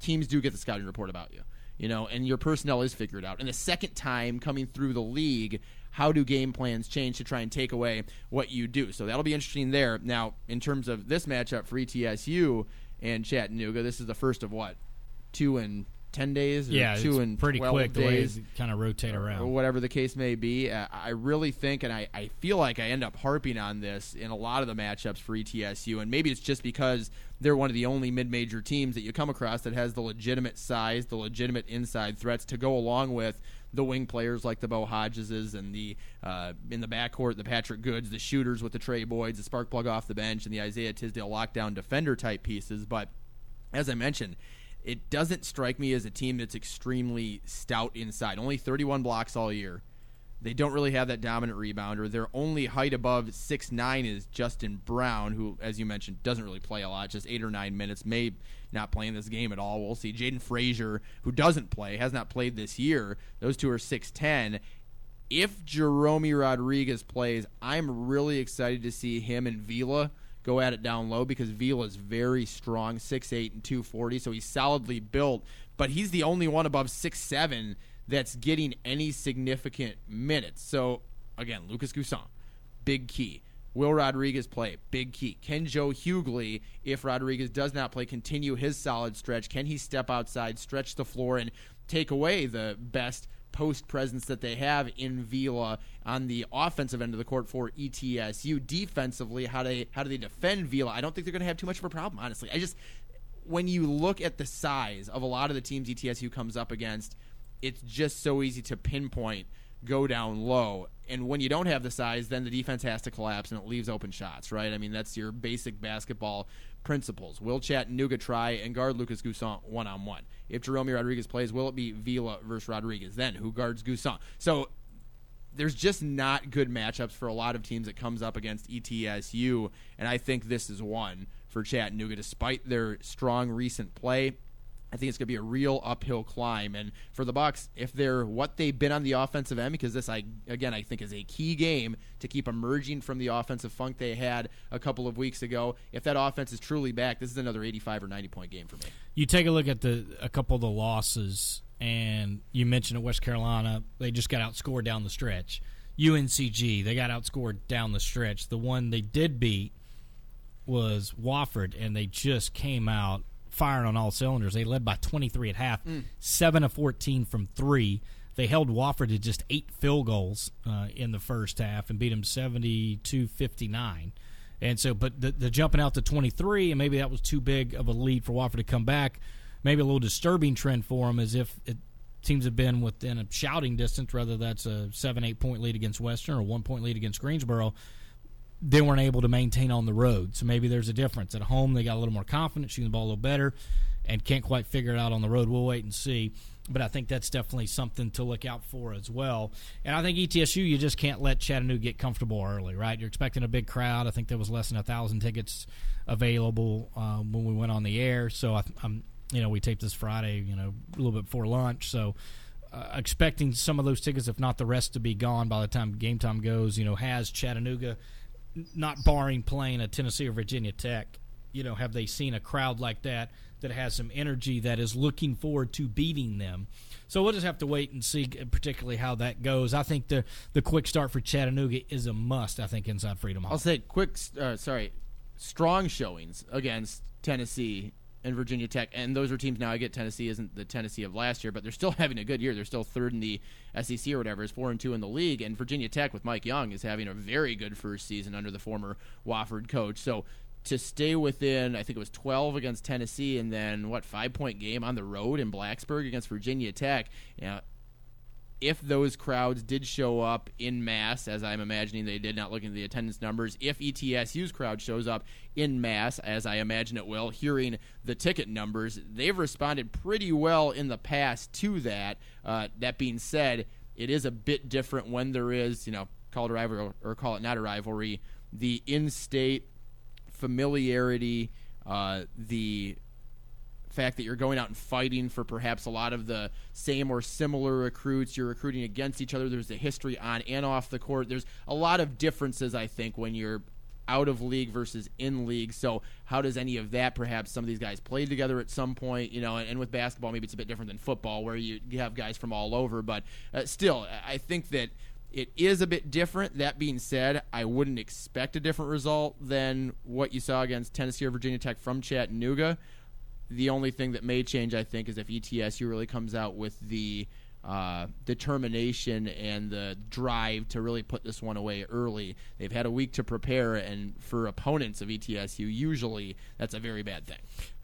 teams do get the scouting report about you? You know, and your personnel is figured out. And the second time coming through the league, how do game plans change to try and take away what you do? So that'll be interesting there. Now, in terms of this matchup for ETSU and Chattanooga, this is the first of what? Two and ten days? Or yeah, two and pretty 12 quick the way days kind of rotate around, or whatever the case may be. Uh, I really think, and I, I feel like I end up harping on this in a lot of the matchups for ETSU, and maybe it's just because they're one of the only mid-major teams that you come across that has the legitimate size, the legitimate inside threats to go along with the wing players like the Bo Hodgeses and the uh, in the backcourt the Patrick Goods, the shooters with the Tray Boyds, the spark plug off the bench, and the Isaiah Tisdale lockdown defender type pieces. But as I mentioned, it doesn't strike me as a team that's extremely stout inside. Only 31 blocks all year. They don't really have that dominant rebounder. Their only height above six nine is Justin Brown, who, as you mentioned, doesn't really play a lot, just eight or nine minutes, may not play in this game at all. We'll see. Jaden Frazier, who doesn't play, has not played this year. Those two are 6'10. If Jerome Rodriguez plays, I'm really excited to see him and Vila go at it down low because Vila is very strong, 6'8 and 240, so he's solidly built, but he's the only one above 6'7 that's getting any significant minutes. So, again, Lucas N'Guessan, big key. Will Rodriguez play? Big key. Can Joe Hugley, if Rodriguez does not play, continue his solid stretch? Can he step outside, stretch the floor, and take away the best post presence that they have in Vila on the offensive end of the court for ETSU? Defensively, how do they how do they defend Vila? I don't think they're going to have too much of a problem, honestly. I just when you look at the size of a lot of the teams ETSU comes up against, it's just so easy to pinpoint go down low. And when you don't have the size, then the defense has to collapse and it leaves open shots, right? I mean, that's your basic basketball principles. Will Chattanooga try and guard Lucas N'Guessan one on one? If Jerome Rodriguez plays, will it be Vila versus Rodriguez? Then who guards N'Guessan? So there's just not good matchups for a lot of teams that comes up against ETSU, and I think this is one for Chattanooga, despite their strong recent play. I think it's going to be a real uphill climb, and for the Bucks, if they're what they've been on the offensive end, because this, I again, I think is a key game to keep emerging from the offensive funk they had a couple of weeks ago. If that offense is truly back, this is another 85 or 90 point game for me. you take a look at the a couple of the losses, and you mentioned at West Carolina, they just got outscored down the stretch. UNCG, they got outscored down the stretch. The one they did beat was Wofford, and they just came out firing on all cylinders. They led by 23 at half, seven of 14 from three. They held Wofford to just eight field goals uh, in the first half and beat them 72 59. And so, but the, the jumping out to 23, and maybe that was too big of a lead for Wofford to come back. Maybe a little disturbing trend for them, as if it teams have been within a shouting distance, whether that's a seven, eight point lead against Western or one point lead against Greensboro. They weren't able to maintain on the road. So maybe there's a difference. At home, they got a little more confidence, shooting the ball a little better, and can't quite figure it out on the road. We'll wait and see but I think that's definitely something to look out for as well. And I think ETSU, you just can't let Chattanooga get comfortable early, right? You're expecting a big crowd. I think there was less than a thousand tickets available um, when we went on the air. So I, am you know, we taped this Friday, you know, a little bit before lunch. So uh, expecting some of those tickets, if not the rest, to be gone by the time game time goes. You know, has Chattanooga, not barring playing a Tennessee or Virginia Tech, you know, have they seen a crowd like that? that has some energy that is looking forward to beating them. So we'll just have to wait and see, particularly how that goes. I think the the quick start for Chattanooga is a must. I think inside Freedom Hall. I'll say quick. Uh, sorry, strong showings against Tennessee and Virginia Tech, and those are teams. Now I get Tennessee isn't the Tennessee of last year, but they're still having a good year. They're still third in the SEC or whatever, is four and two in the league, and Virginia Tech with Mike Young is having a very good first season under the former Wofford coach. So to stay within, I think it was 12 against Tennessee, and then what five point game on the road in Blacksburg against Virginia Tech. You know, if those crowds did show up in mass, as I'm imagining they did, not looking at the attendance numbers, if ETSU's crowd shows up in mass, as I imagine it will, hearing the ticket numbers, they've responded pretty well in the past to that. Uh, that being said, it is a bit different when there is, you know, call it a rivalry or call it not a rivalry, the in-state familiarity, uh, the fact that you're going out and fighting for perhaps a lot of the same or similar recruits. You're recruiting against each other. There's a history on and off the court. There's a lot of differences, I think, when you're out of league versus in league. So, how does any of that perhaps some of these guys played together at some point? You know, and, with basketball, maybe it's a bit different than football where you, you have guys from all over. But uh, still, I think that it is a bit different. That being said, I wouldn't expect a different result than what you saw against Tennessee or Virginia Tech from Chattanooga. The only thing that may change, I think, is if ETSU really comes out with the uh, determination and the drive to really put this one away early. They've had a week to prepare, and for opponents of ETSU, usually that's a very bad thing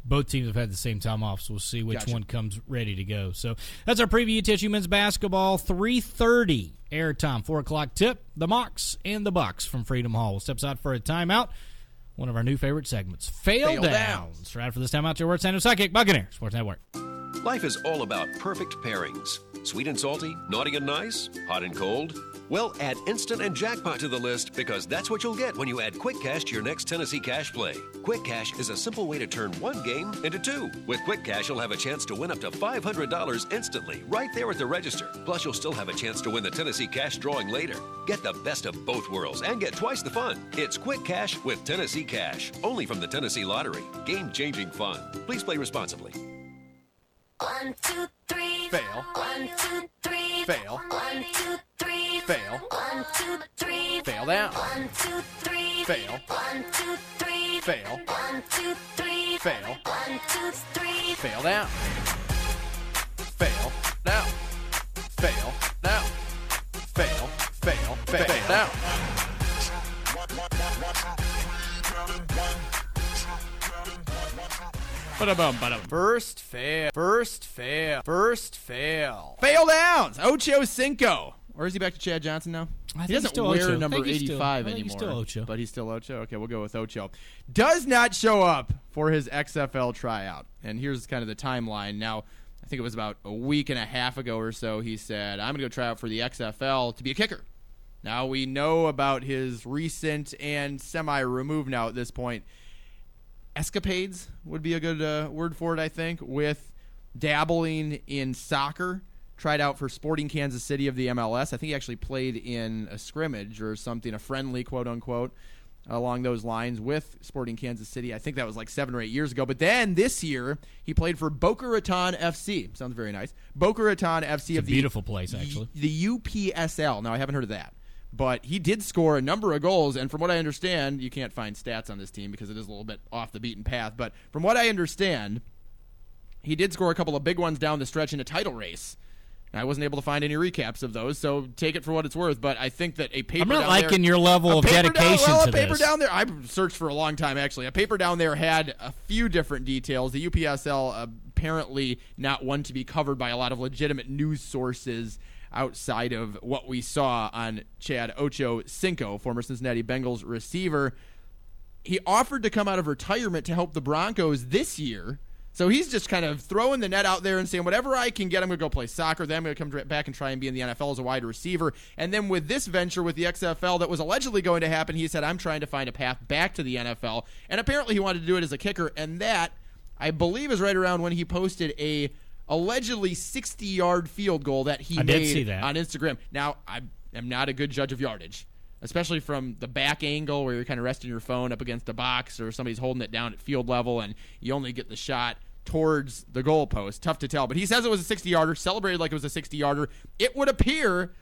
both teams have had the same time off, so we'll see which gotcha. one comes ready to go. So that's our preview. TSU men's basketball, three thirty airtime, four o'clock tip. The Mocs and the Bucks from Freedom Hall. We'll steps out for a timeout. One of our new favorite segments, fail, fail downs. downs. Right for this time out, your word, Sanders Sidekick, Buccaneer Sports Network. Life is all about perfect pairings: sweet and salty, naughty and nice, hot and cold. Well, add Instant and Jackpot to the list because that's what you'll get when you add Quick Cash to your next Tennessee Cash play. Quick Cash is a simple way to turn one game into two. With Quick Cash, you'll have a chance to win up to $500 instantly right there at the register. Plus, you'll still have a chance to win the Tennessee Cash drawing later. Get the best of both worlds and get twice the fun. It's Quick Cash with Tennessee Cash, only from the Tennessee Lottery. Game changing fun. Please play responsibly. One, two, three. Fail. One, two, three. Fail. One, two, three. Fail. One, two, three. Fail down. One, two, three. Fail. One, two, three. Fail. One, two, three. Fail. One, two, three. Fail down. Fail now. Fail now. Fail. Fail. Fail, fail now. First fail. First fail. First fail. Fail downs. Ocho Cinco. Or is he back to Chad Johnson now? I he doesn't wear Ocho. number still, 85 anymore. He's still Ocho. But he's still Ocho? Okay, we'll go with Ocho. Does not show up for his XFL tryout. And here's kind of the timeline. Now, I think it was about a week and a half ago or so, he said, I'm going to go try out for the XFL to be a kicker. Now, we know about his recent and semi removed now at this point escapades would be a good uh, word for it, I think, with dabbling in soccer. Tried out for Sporting Kansas City of the MLS. I think he actually played in a scrimmage or something, a friendly, quote unquote, along those lines with Sporting Kansas City. I think that was like seven or eight years ago. But then this year, he played for Boca Raton FC. Sounds very nice. Boca Raton FC it's of the beautiful place, actually. The UPSL. Now I haven't heard of that but he did score a number of goals. And from what I understand, you can't find stats on this team because it is a little bit off the beaten path. But from what I understand, he did score a couple of big ones down the stretch in a title race I wasn't able to find any recaps of those, so take it for what it's worth. But I think that a paper I'm not liking there, your level of paper down- dedication well, to a paper this. down there. I've searched for a long time actually. A paper down there had a few different details. The UPSL apparently not one to be covered by a lot of legitimate news sources outside of what we saw on Chad Ocho Cinco, former Cincinnati Bengals receiver. He offered to come out of retirement to help the Broncos this year. So he's just kind of throwing the net out there and saying, whatever I can get, I'm going to go play soccer. Then I'm going to come back and try and be in the NFL as a wide receiver. And then with this venture with the XFL that was allegedly going to happen, he said, I'm trying to find a path back to the NFL. And apparently he wanted to do it as a kicker. And that, I believe, is right around when he posted a allegedly 60 yard field goal that he I did made see that. on Instagram. Now, I am not a good judge of yardage especially from the back angle where you're kind of resting your phone up against a box or somebody's holding it down at field level and you only get the shot towards the goalpost. Tough to tell. But he says it was a 60 yarder, celebrated like it was a 60 yarder. It would appear,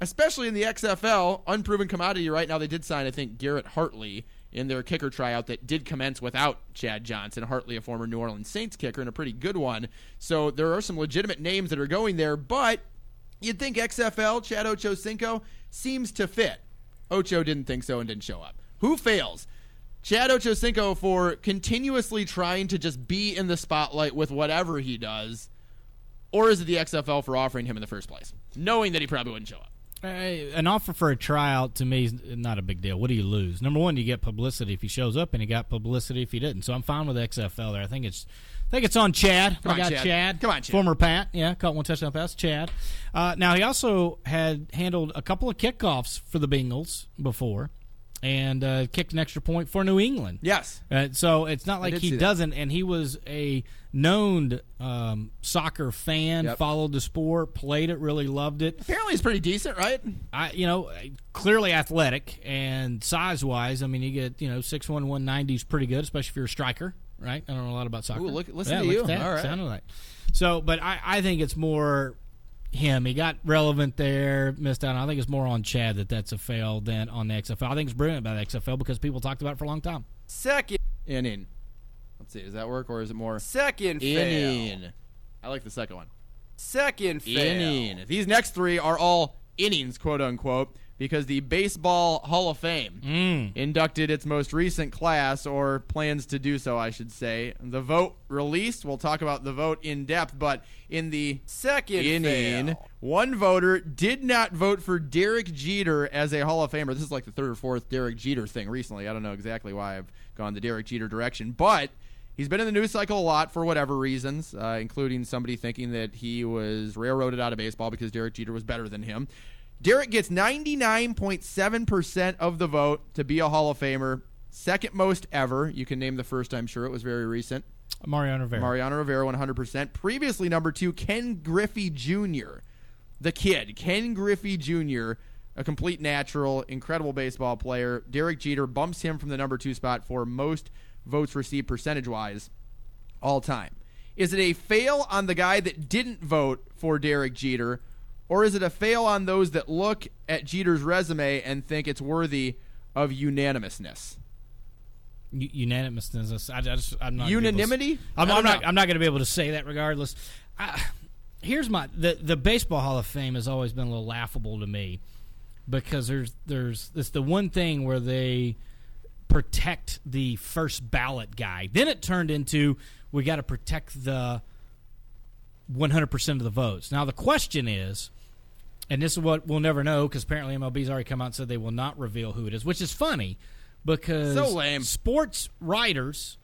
especially in the XFL, unproven commodity right now. They did sign, I think, Garrett Hartley in their kicker tryout that did commence without Chad Johnson. Hartley, a former New Orleans Saints kicker, and a pretty good one. So there are some legitimate names that are going there, but you'd think XFL, Chad Ochocinco, seems to fit. Ocho didn't think so and didn't show up. Who fails? Chad Ochocinco for continuously trying to just be in the spotlight with whatever he does, or is it the XFL for offering him in the first place, knowing that he probably wouldn't show up? Uh, an offer for a tryout to me is not a big deal. What do you lose? Number one, you get publicity if he shows up, and you got publicity if he didn't. So I'm fine with XFL there. I think it's, I think it's on Chad. Come I on, got Chad. Chad. Come on, Chad. Former Pat, yeah, caught one touchdown pass. Chad. Uh, now he also had handled a couple of kickoffs for the Bengals before, and uh, kicked an extra point for New England. Yes. Uh, so it's not like he doesn't, and he was a known um, soccer fan, Yep. followed the sport, played it, really loved it. Apparently, he's pretty decent, right? I, you know, clearly athletic and size wise. I mean, you get you know six one one ninety is pretty good, especially if you're a striker, right? I don't know a lot about soccer. Ooh, look- listen Yeah, to look you. at that. All right. Sounded like. So, but I, I think it's more him. He got relevant there, missed out. I think it's more on Chad that that's a fail than on the XFL. I think it's brilliant about the XFL because people talked about it for a long time. Second, Inning. Let's see. Does that work, or is it more second fail. inning? I like the second one. Second fail. Inning. These next three are all innings, quote unquote, because the Baseball Hall of Fame Mm. inducted its most recent class, or plans to do so, I should say. The vote released. We'll talk about the vote in depth, but in the Second inning, fail. one voter did not vote for Derek Jeter as a Hall of Famer. This is like the third or fourth Derek Jeter thing recently. I don't know exactly why I've gone the Derek Jeter direction, but he's been in the news cycle a lot for whatever reasons, uh, including somebody thinking that he was railroaded out of baseball because Derek Jeter was better than him. Derek gets 99.7% of the vote to be a Hall of Famer. Second most ever. You can name the first, I'm sure. It was very recent. Mariano Rivera. Mariano Rivera, 100%. Previously, number two, Ken Griffey Jr., the kid. Ken Griffey Jr., a complete natural, incredible baseball player. Derek Jeter bumps him from the number two spot for most votes received percentage wise all time. Is it a fail on the guy that didn't vote for Derek Jeter, or is it a fail on those that look at Jeter's resume and think it's worthy of unanimousness? U- unanimousness. I, I just, I'm not able to- Unanimity? I'm, I'm not. know. I'm not going to be able to say that regardless. I, here's my the the baseball Hall of Fame has always been a little laughable to me because there's there's it's the one thing where they protect the first ballot guy. Then it turned into we got to protect the 100% of the votes. Now the question is and this is what we'll never know because apparently MLB's already come out and said they will not reveal who it is, which is funny because So lame. sports writers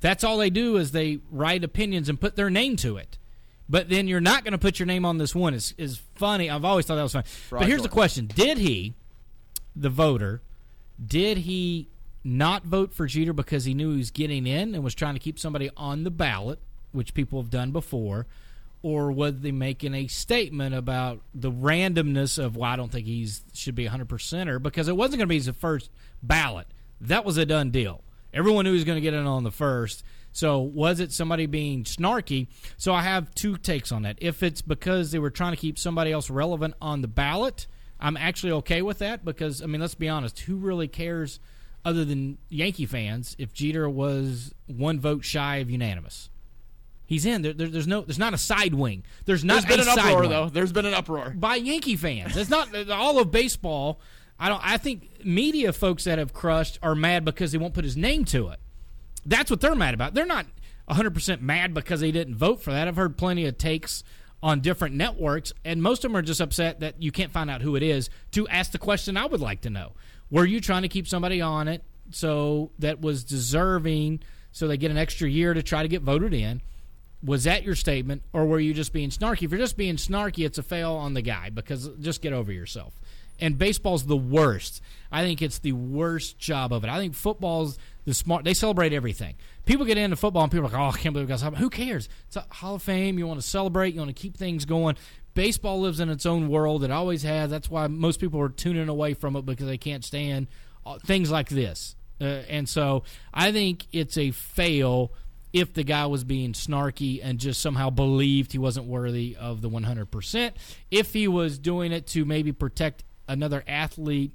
that's all they do is they write opinions and put their name to it. But then you're not going to put your name on this one. Is is funny. I've always thought that was funny. But here's the question: Did he, the voter, did he not vote for Jeter because he knew he was getting in and was trying to keep somebody on the ballot, which people have done before, or was they making a statement about the randomness of why I don't think he should be hundred percenter because it wasn't going to be his first ballot. That was a done deal. Everyone knew he was going to get in on the first. So was it somebody being snarky? So I have two takes on that. If it's because they were trying to keep somebody else relevant on the ballot, I'm actually okay with that because I mean, let's be honest, who really cares other than Yankee fans if Jeter was one vote shy of unanimous? He's in. There, there- there's no. There's not a side wing. There's not There's been a an side uproar though. There's been an uproar. by Yankee fans. It's not all of baseball. I don't. I think media folks that have crushed are mad because they won't put his name to it. That's what they're mad about. They're not 100 percent mad because they didn't vote for that. I've heard plenty of takes on different networks, and most of them are just upset that you can't find out who it is to ask the question I would like to know. Were you trying to keep somebody on it so that was deserving, so they get an extra year to try to get voted in? Was that your statement, or were you just being snarky? If you're just being snarky, it's a fail on the guy because just get over yourself. And baseball's the worst. I think it's the worst job of it. I think football's the smart. They celebrate everything. People get into football and people are like, "Oh, I can't believe we got something." Who cares? It's a Hall of Fame. You want to celebrate. You want to keep things going. Baseball lives in its own world. It always has. That's why most people are tuning away from it because they can't stand uh, things like this. Uh, and so I think it's a fail if the guy was being snarky and just somehow believed he wasn't worthy of the 100%. If he was doing it to maybe protect another athlete,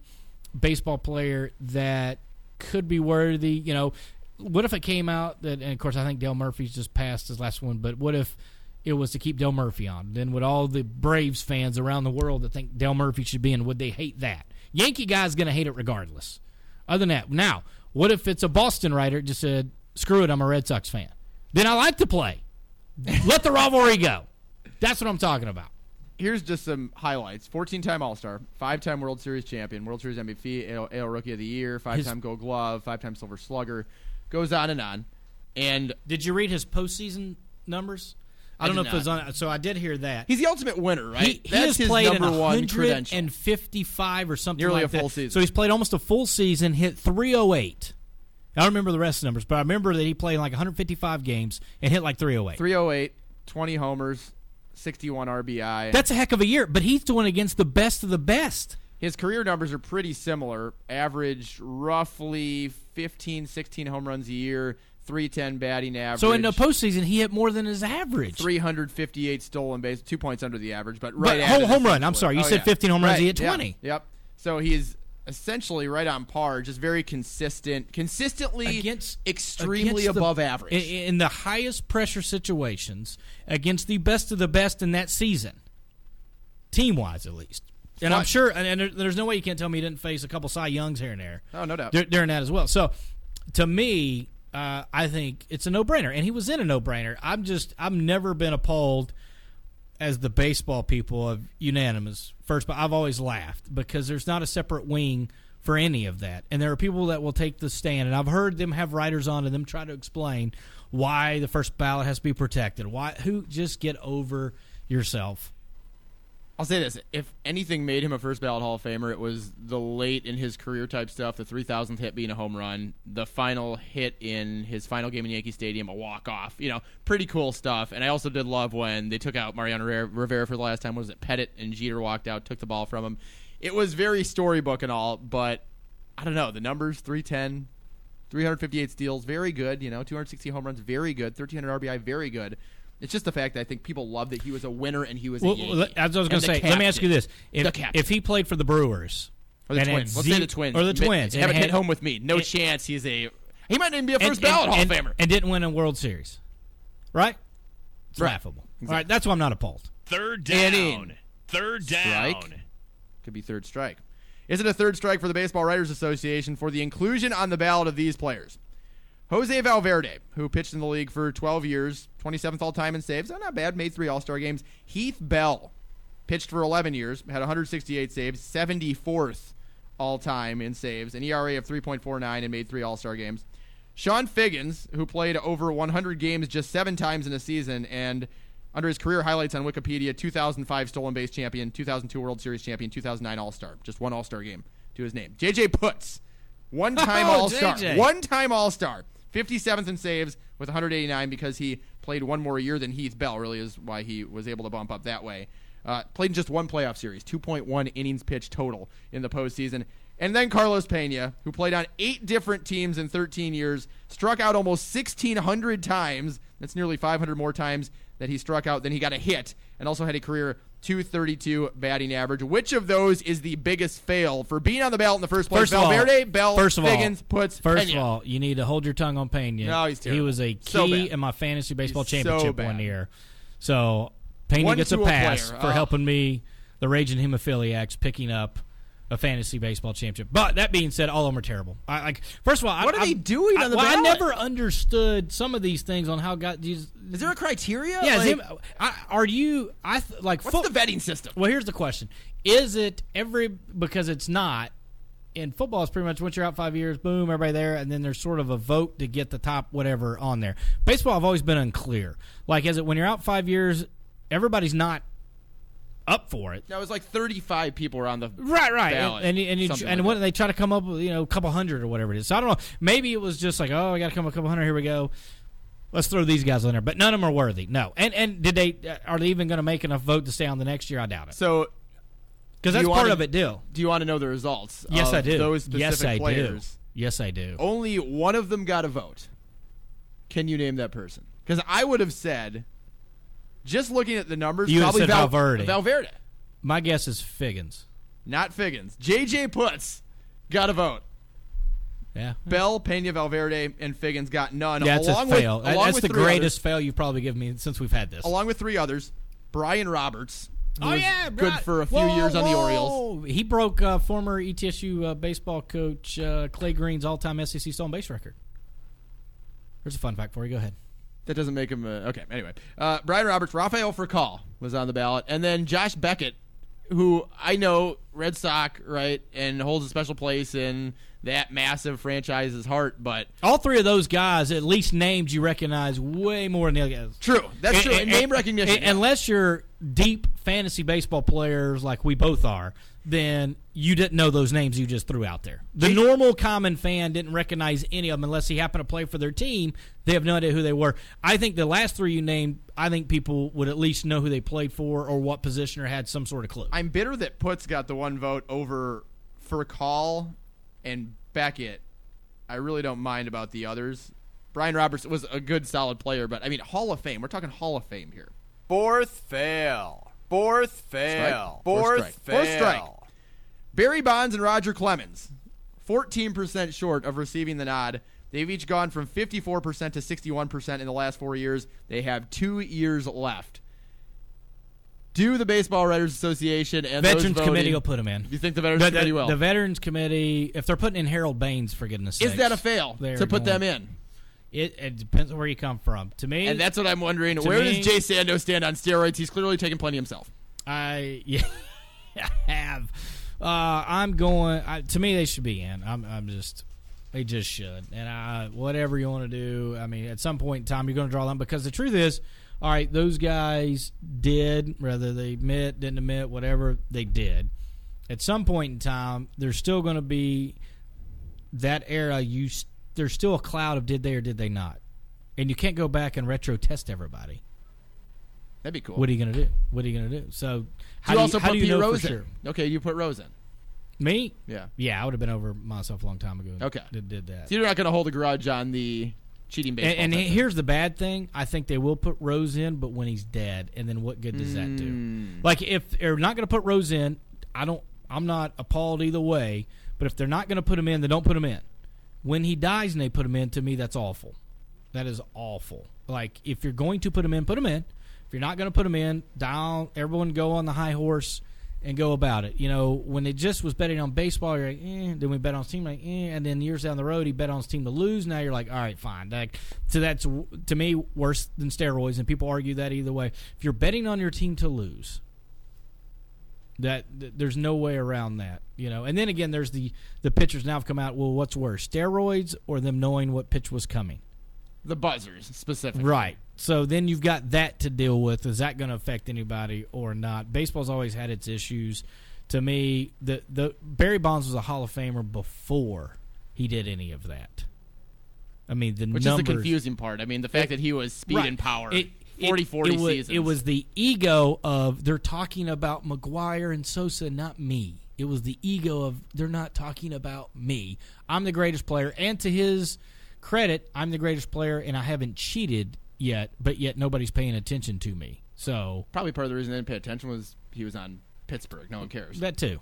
baseball player that could be worthy, you know, what if it came out that, and of course, I think Dale Murphy's just passed his last one, but what if it was to keep Dale Murphy on? Then would all the Braves fans around the world that think Dale Murphy should be in, would they hate that? Yankee guy's going to hate it regardless. Other than that, now, what if it's a Boston writer just said, screw it, I'm a Red Sox fan? Then I like to play. Let the rivalry go. That's what I'm talking about. Here's just some highlights: 14-time All-Star, five-time World Series champion, World Series MVP, AL, AL Rookie of the Year, five-time Gold Glove, five-time Silver Slugger. Goes on and on. And Did you read his postseason numbers? I I don't know did if it was on. So I did hear that. he's the ultimate winner, right? He, he That's has his played number one credential. and fifty-five or something Nearly like a full that. season. So he's played almost a full season, hit 308. I don't remember the rest of the numbers, but I remember that he played like 155 games and hit like 308. 308, 20 homers, 61 RBI. That's a heck of a year, but he's doing against the best of the best. His career numbers are pretty similar. Averaged roughly 15, 16 home runs a year, 310 batting average. So in the postseason, he hit more than his average. 358 stolen base, two points under the average, but right But home- home run. I'm sorry, you Oh, said yeah. 15 home runs, Right, he hit yeah, 20. Yep. So he's essentially right on par, just very consistent, consistently against extremely against the- above average. in, in the highest pressure situations against the best of the best in that season, team wise at least. And I'm sure, and, and there- there's no way you can't tell me he didn't face a couple Cy Youngs here and there. Oh, no doubt. dur- during that as well. So, to me, uh, I think it's a no brainer, and he was in a no brainer. I'm just, I've never been appalled as the baseball people of unanimous first, but I've always laughed because there's not a separate wing for any of that. And there are people that will take the stand, and I've heard them have writers on and them try to explain why the first ballot has to be protected. Why who just get over yourself. I'll say this: if anything made him a first ballot Hall of Famer, it was the late in his career type stuff. The 3,000th hit being a home run, the final hit in his final game in Yankee Stadium, a walk off. You know, pretty cool stuff. And I also did love when they took out Mariano Rivera- for the last time. Was it Pettitte and Jeter walked out, took the ball from him? It was very storybook and all, but I don't know the numbers: 310, 358 steals, very good. You know, 260 home runs, very good. 1,300 RBI, very good. It's just the fact that I think people love that he was a winner and he was a Well, Yankee. let- as I was going to the say, let me ask you this: if The if he played for the Brewers Or the and had Twins. Let's ze- say the Twins. or the Twins, and Haven't hit home with me. No and- chance he's a. He might not even be a and- first ballot and- Hall of Famer. and didn't win a World Series, right? It's Right. laughable. All right, that's why I'm not appalled. Third down. in. Third down. Strike. Could be third strike. Is it a third strike for the Baseball Writers Association for the inclusion on the ballot of these players? Jose Valverde, who pitched in the league for 12 years, 27th all time in saves. Oh, not bad. Made three All Star games. Heath Bell pitched for 11 years, had 168 saves, 74th all time in saves, an ERA of 3.49, and made three All Star games. Chone Figgins, who played over 100 games just seven times in a season, and under his career highlights on Wikipedia, 2005 stolen base champion, 2002 World Series champion, 2009 All Star, just one All Star game to his name. JJ Putz, one time Oh, All Star, one time All Star, 57th in saves with 189 because he played one more year than Heath Bell. Really is why he was able to bump up that way. Uh, played in just one playoff series, 2.1 innings pitched total in the postseason. And then Carlos Pena, who played on eight different teams in 13 years, struck out almost 1,600 times. That's nearly 500 more times that he struck out than he got a hit, and also had a career 232 batting average. Which of those is the biggest fail for being on the ballot in the first place? First of all, Valverde, Bell, first of Figgins, all, puts First Pena. of all, you need to hold your tongue on Pena. No, he's He was a key So in my fantasy baseball He's championship bad. one year. So Pena One gets a to a pass for Oh. helping me, the raging hemophiliacs, picking up a fantasy baseball championship. But that being said, all of them are terrible. I, like first of all, I- What are I, they doing I, on the well, I never understood some of these things on how God. Is Is there a criteria? Yeah, Like, him, I, are you? I th- like. what's foot- the vetting system? well, here's the question: Is it every because it's not in football? It's pretty much once you're out five years, boom, everybody there, and then there's sort of a vote to get the top whatever on there. Baseball, I've always been unclear. Like, is it when you're out five years, everybody's not up for it? It was like 35 people were on the Right, right, ballot, and and, you- and, like what they try to come up with, you know, a couple hundred or whatever it is. So I don't know. Maybe it was just like, oh, I got to come up with a couple hundred. Here we go. Let's throw these guys on there, but none of them are worthy. No, and and did they uh, are they even going to make enough vote to stay on the next year? I doubt it. So Because that's part wanna- of it, deal. Do you want to know the results? Yes, of I do. Those specific yes, I players. do. Yes, I do. Only one of them got a vote. Can you name that person? Because I would have said, just looking at the numbers, You probably said Val- Valverde. Valverde, My guess is Figgins. not Figgins. JJ Putz got a vote. Yeah. Bell, Pena, Valverde, and Figgins got none. Yeah, That's a fail. With, That- along That's with the three greatest others- fail you've probably given me since we've had this. along with three others. Brian Roberts. who Oh was yeah, good right. for a few Whoa, years on the whoa. Orioles. He broke uh, former ETSU uh, baseball coach uh, Clay Green's all-time SEC stolen base record. There's a fun fact for you. Go ahead. That doesn't make him. Uh, okay, anyway. Uh, Brian Roberts, Rafael Furcal was on the ballot. And then Josh Beckett, who I know, Red Sox, right, and holds a special place in that massive franchise's heart. But All three of those guys, at least names you recognize way more than the other guys. true. That's And- true. And, and- name recognition. and- Unless you're deep fantasy baseball players like we both are, then you didn't know those names you just threw out there. The normal common fan didn't recognize any of them unless he happened to play for their team. They have no idea who they were. I think the last three you named, I think people would at least know who they played for or what position or had some sort of clue. I'm bitter that Putz got the one vote over Furcal and Beckett. I really don't mind about the others. Brian Roberts was a good, solid player, but I mean, Hall of Fame. We're talking Hall of Fame here. Fourth fail. Fourth fail. Fourth, strike. fail. Fourth strike. Barry Bonds and Roger Clemens, 14% short of receiving the nod. They've each gone from 54% to 61% in the last four years. They have two years left. Do the Baseball Writers Association and Veterans voting- Committee will put them in. You think the Veterans The, the- Committee will? the Veterans Committee, if they're putting in Harold Baines, for goodness Is that a fail to put going- them in? It, it depends on where you come from. To me, And that's what I'm wondering. Where me- does Jay Sando stand on steroids? He's clearly taking plenty himself. I yeah, I have. Uh, I'm going. I, to me, they should be in. I'm. I'm just. They just should. And I, whatever you want to do. I mean, at some point in time, you're going to draw them because the truth is, all right, those guys did, whether they admit, didn't admit, whatever they did. At some point in time, there's still going to be that era. You there's still a cloud of did they or did they not, and you can't go back and retro test everybody. That'd be cool. What are you going to do? What are you going to do? So, how you do also how put do you Pete know Rose for in? sure? Okay, you put Rose in. Me? Yeah. Yeah, I would have been over myself a long time ago. Okay. That did that. So you're not going to hold a grudge on the cheating baseball. And, and here's the bad thing: I think they will put Rose in, but when he's dead, and then what good does that Hmm. do? Like if they're not going to put Rose in, I don't. I'm not appalled either way. But if they're not going to put him in, then don't put him in. When he dies and they put him in, to me, that's awful. That is awful. Like if you're going to put him in, put him in. You're not going to put them in, down. Everyone go on the high horse and go about it. You know, when it just was betting on baseball, you're like, eh. Then we bet on his team, like, eh. And then years down the road, he bet on his team to lose. Now you're like, all right, fine. Like, so that's to me worse than steroids, and people argue that either way. If you're betting on your team to lose, that th- there's no way around that, you know. And then again, there's the the pitchers now have come out. Well, what's worse, steroids or them knowing what pitch was coming? the buzzers specifically. Right. So then you've got that to deal with. Is that going to affect anybody or not? Baseball's always had its issues. To me, the the Barry Bonds was a Hall of Famer before he did any of that. I mean, the Which numbers, is the confusing part. I mean, the fact that he was speed Right. and power. It- it- 40 40 it was, seasons. It was the ego of they're talking about McGwire and Sosa, not me. It was the ego of they're not talking about me. I'm the greatest player, and to his credit, I'm the greatest player, and I haven't cheated yet. But yet nobody's paying attention to me. So Probably part of the reason they didn't pay attention was he was on Pittsburgh. No one cares. that too.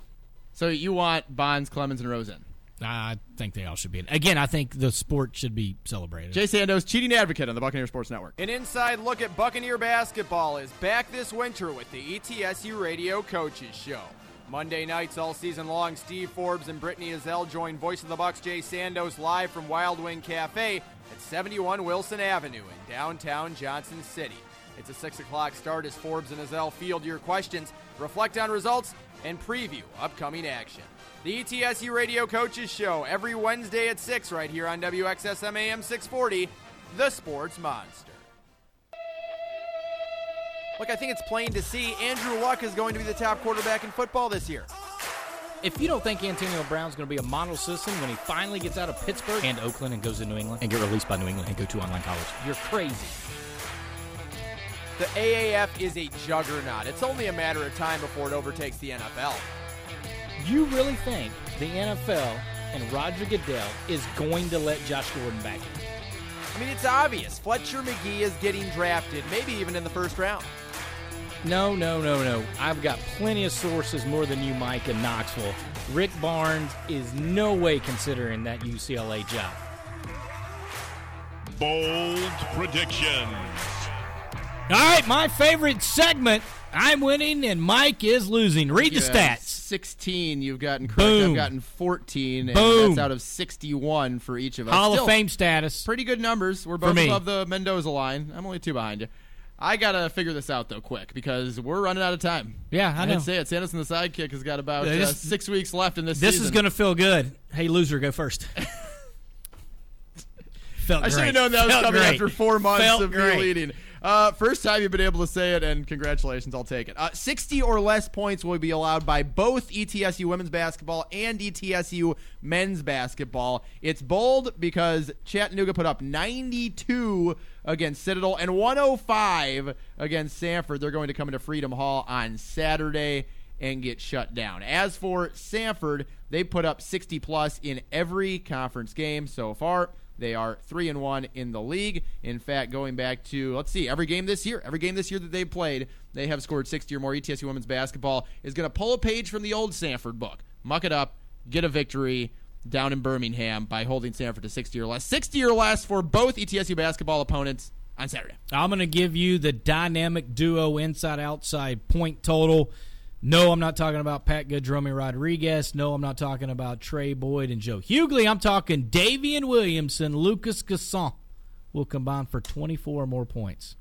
So you want Bonds, Clemens, and Rosen. I think they all should be in. Again, I think the sport should be celebrated. Jay Sandos, cheating advocate on the Buccaneer Sports Network. An inside look at Buccaneer basketball is back this winter with the ETSU Radio Coaches Show. Monday nights all season long, Steve Forbes and Brittney Ezell join Voice of the Bucks Jay Sandos live from Wild Wing Cafe at 71 Wilson Avenue in downtown Johnson City. It's a 6 o'clock start as Forbes and Ezell field your questions, reflect on results, and preview upcoming action. The ETSU Radio Coaches Show every Wednesday at 6 right here on WXSM AM 640, The Sports Monster. Look, I think it's plain to see Andrew Luck is going to be the top quarterback in football this year. If you don't think Antonio Brown's going to be a model citizen when he finally gets out of Pittsburgh and Oakland and goes to New England and get released by New England and go to online college, you're crazy. The AAF is a juggernaut. It's only a matter of time before it overtakes the NFL. You really think the NFL and Roger Goodell is going to let Josh Gordon back in? I mean, it's obvious. Fletcher Magee is getting drafted, maybe even in the first round. No, no, no, no. I've got plenty of sources more than you, Mike, in Knoxville. Rick Barnes is no way considering that UCLA job. Bold predictions. All right, my favorite segment. I'm winning and Mike is losing. Read the You stats. 16. You've gotten correct. Boom. I've gotten 14. And Boom. that's out of 61 for each of us. Hall Still, of Fame status. Pretty good numbers. We're both me. above the Mendoza line. I'm only two behind you. I gotta figure this out though, quick, because we're running out of time. Yeah, I know. I'd say it. Sanderson, the sidekick, has got about uh, six weeks left in this. This season. is going to feel good. Hey, loser, go first. Felt I should have known that was coming great. after four months Felt of me great. leading. Uh, first time you've been able to say it, and congratulations, I'll take it. Uh, 60 or less points will be allowed by both ETSU women's basketball and ETSU men's basketball. It's bold because Chattanooga put up 92 against Citadel and 105 against Samford. They're going to come into Freedom Hall on Saturday and get shut down. As for Samford, they put up 60 plus in every conference game so far. They are three and one in the league. In fact, going back to let's see, every game this year, every game this year that they've played, they have scored 60 or more. ETSU women's basketball is going to pull a page from the old Samford book, muck it up, get a victory down in Birmingham by holding Samford to 60 or less. 60 or less for both ETSU basketball opponents on Saturday. I'm going to give you the dynamic duo inside outside point total. No, I'm not talking about Pat Good, Romy Rodriguez. No, I'm not talking about Tray Boyd and Joe Hugley. I'm talking Daivien Williamson, Lucas N'Guessan will combine for 24 or more points.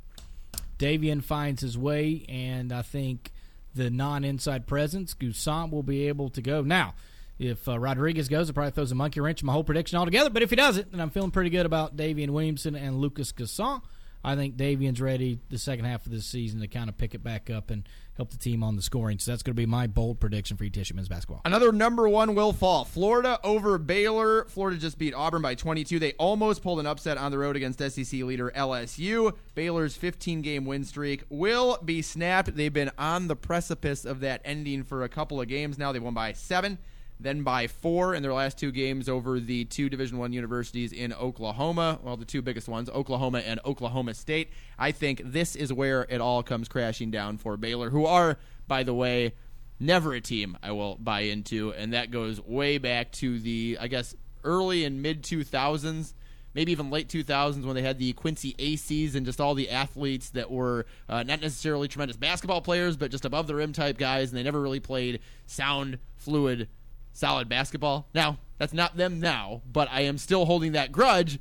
Daivien finds his way, and I think the non inside presence, N'Guessan will be able to go. Now, if uh, Rodriguez goes, it probably throws a monkey wrench in my whole prediction altogether. But if he doesn't, then I'm feeling pretty good about Daivien Williamson and Lucas N'Guessan. I think Daivien's ready the second half of this season to kind of pick it back up and help the team on the scoring. So that's going to be my bold prediction for ETSU men's basketball. Another number one will fall. Florida over Baylor. Florida just beat Auburn by 22. They almost pulled an upset on the road against SEC leader LSU. Baylor's 15 game win streak will be snapped. They've been on the precipice of that ending for a couple of games now. They won by seven, then by four in their last two games over the two Division One universities in Oklahoma. Well, the two biggest ones, Oklahoma and Oklahoma State. I think this is where it all comes crashing down for Baylor, who are, by the way, never a team I will buy into, and that goes way back to the I guess early and mid 2000s, maybe even late 2000s when they had the Quincy Acys and just all the athletes that were uh, not necessarily tremendous basketball players, but just above the rim type guys, and they never really played sound, fluid, solid basketball. Now that's not them now, but I am still holding that grudge,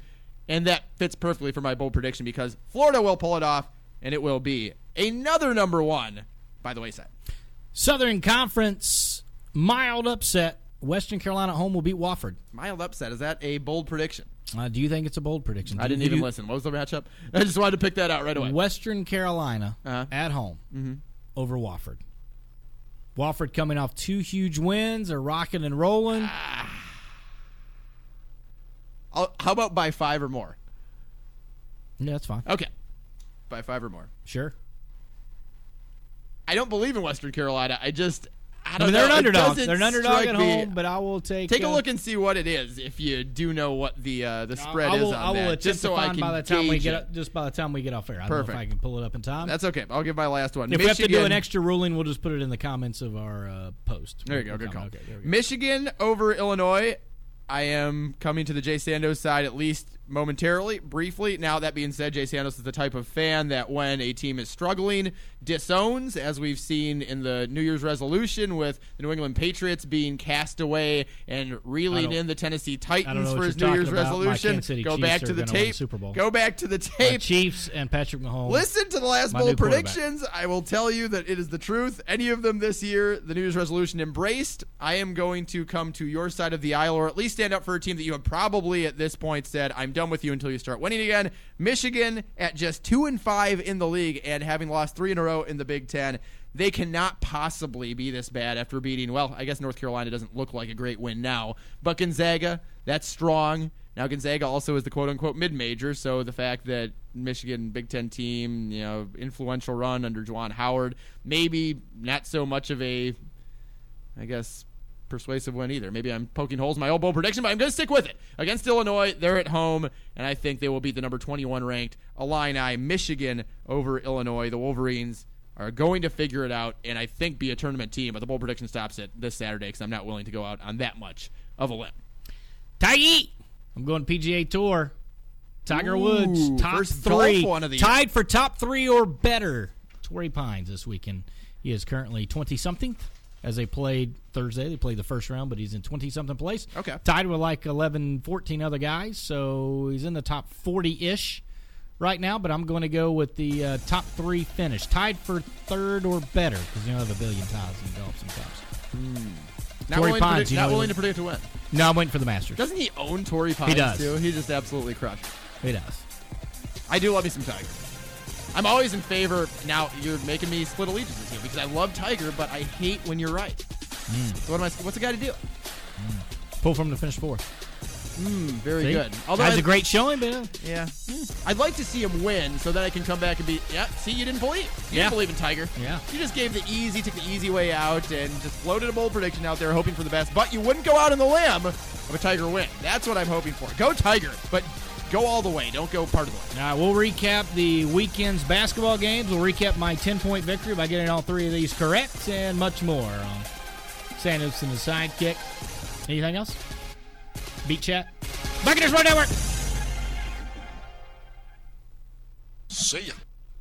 and that fits perfectly for my bold prediction because Florida will pull it off, and it will be another number one by the wayside. Southern Conference mild upset. Western Carolina at home will beat Wofford. Mild upset. Is that a bold prediction? Uh, do you think it's a bold prediction? I didn't do even you- listen. What was the matchup? I just wanted to pick that out right away. Western Carolina Uh-huh. at home Mhm. over Wofford. Wofford coming off two huge wins. They're rocking and rolling. I'll- how about by five or more? Yeah, that's fine. Okay, by five or more. Sure. I don't believe in Western Carolina. I just I don't mean, they're know. an underdog. They're an underdog at me- home, but I will take. Take a uh, look and see what it is if you do know what the uh, the spread I will, is on I will that. attempt just so to I find can by the time we get it. up, just by the time we get off air. I don't know Perfect. if I can pull it up in time. That's okay. I'll give my last one. if we have to do an extra ruling, we'll just put it in the comments of our uh, post. There you go. Good call. Okay. Michigan over Illinois. I am coming to the Jay Sandos side at least momentarily, briefly. Now, that being said, Jay Sandos is the type of fan that when a team is struggling, disowns, as we've seen in the New Year's resolution with the New England Patriots being cast away and reeling in the Tennessee Titans for his New Year's about. Resolution. Go Chiefs back to the tape. Super Bowl. Go back to the tape. Chiefs and Patrick Mahomes. Listen to the last my bowl predictions. I will tell you that it is the truth. Any of them this year, the New Year's resolution embraced. I am going to come to your side of the aisle, or at least stand up for a team that you have probably at this point said, "I'm done with you until you start winning again." Michigan at just two and five in the league, and having lost three in a row in the Big Ten. They cannot possibly be this bad after beating, well, I guess North Carolina doesn't look like a great win now. But Gonzaga, that's strong. Now Gonzaga also is the quote unquote mid major, so the fact that Michigan Big Ten team, you know, influential run under Juwan Howard, maybe not so much of a I guess persuasive win either. Maybe I'm poking holes in my old bowl prediction, but I'm going to stick with it. Against Illinois, they're at home, and I think they will beat the number 21 ranked Illini, Michigan over Illinois. The Wolverines are going to figure it out, and I think be a tournament team. But the bowl prediction stops it this Saturday because I'm not willing to go out on that much of a limb. Tiger. I'm going PGA Tour. Tiger Ooh, Woods, top three, one of the year. tied for top three or better. Torrey Pines this weekend. He is currently twenty something. As they played Thursday, they played the first round, but he's in twenty something place. Okay. tied with like 11, 14 other guys, so he's in the top forty ish right now. But I'm going to go with the uh, top three finish, tied for third or better, because you know have a billion ties in golf sometimes. Not, Torrey willing, Pines, to predict, you not willing to predict a win. No, I'm waiting for the Masters. Doesn't he own Torrey Pines he does. too? He just absolutely crushed. He does. I do love me some Tiger. I'm always in favor. Now you're making me split allegiances here because I love Tiger, but I hate when you're right. So what am I? What's the guy to do? Pull from the finish four. Mm, very See? good. Has I- a great showing, but uh, Yeah. I'd like to see him win so that I can come back and be, yeah, see, you didn't believe. You Yeah. didn't believe in Tiger. Yeah. You just gave the easy, took the easy way out and just floated a bold prediction out there hoping for the best, but you wouldn't go out on the limb of a Tiger win. That's what I'm hoping for. Go Tiger, but go all the way. Don't go part of the way. All right, we'll recap the weekend's basketball games. We'll recap my 10 point victory by getting all three of these correct and much more on Santos and the sidekick. Anything else? Beat chat? Buccaneers Road Network! See ya.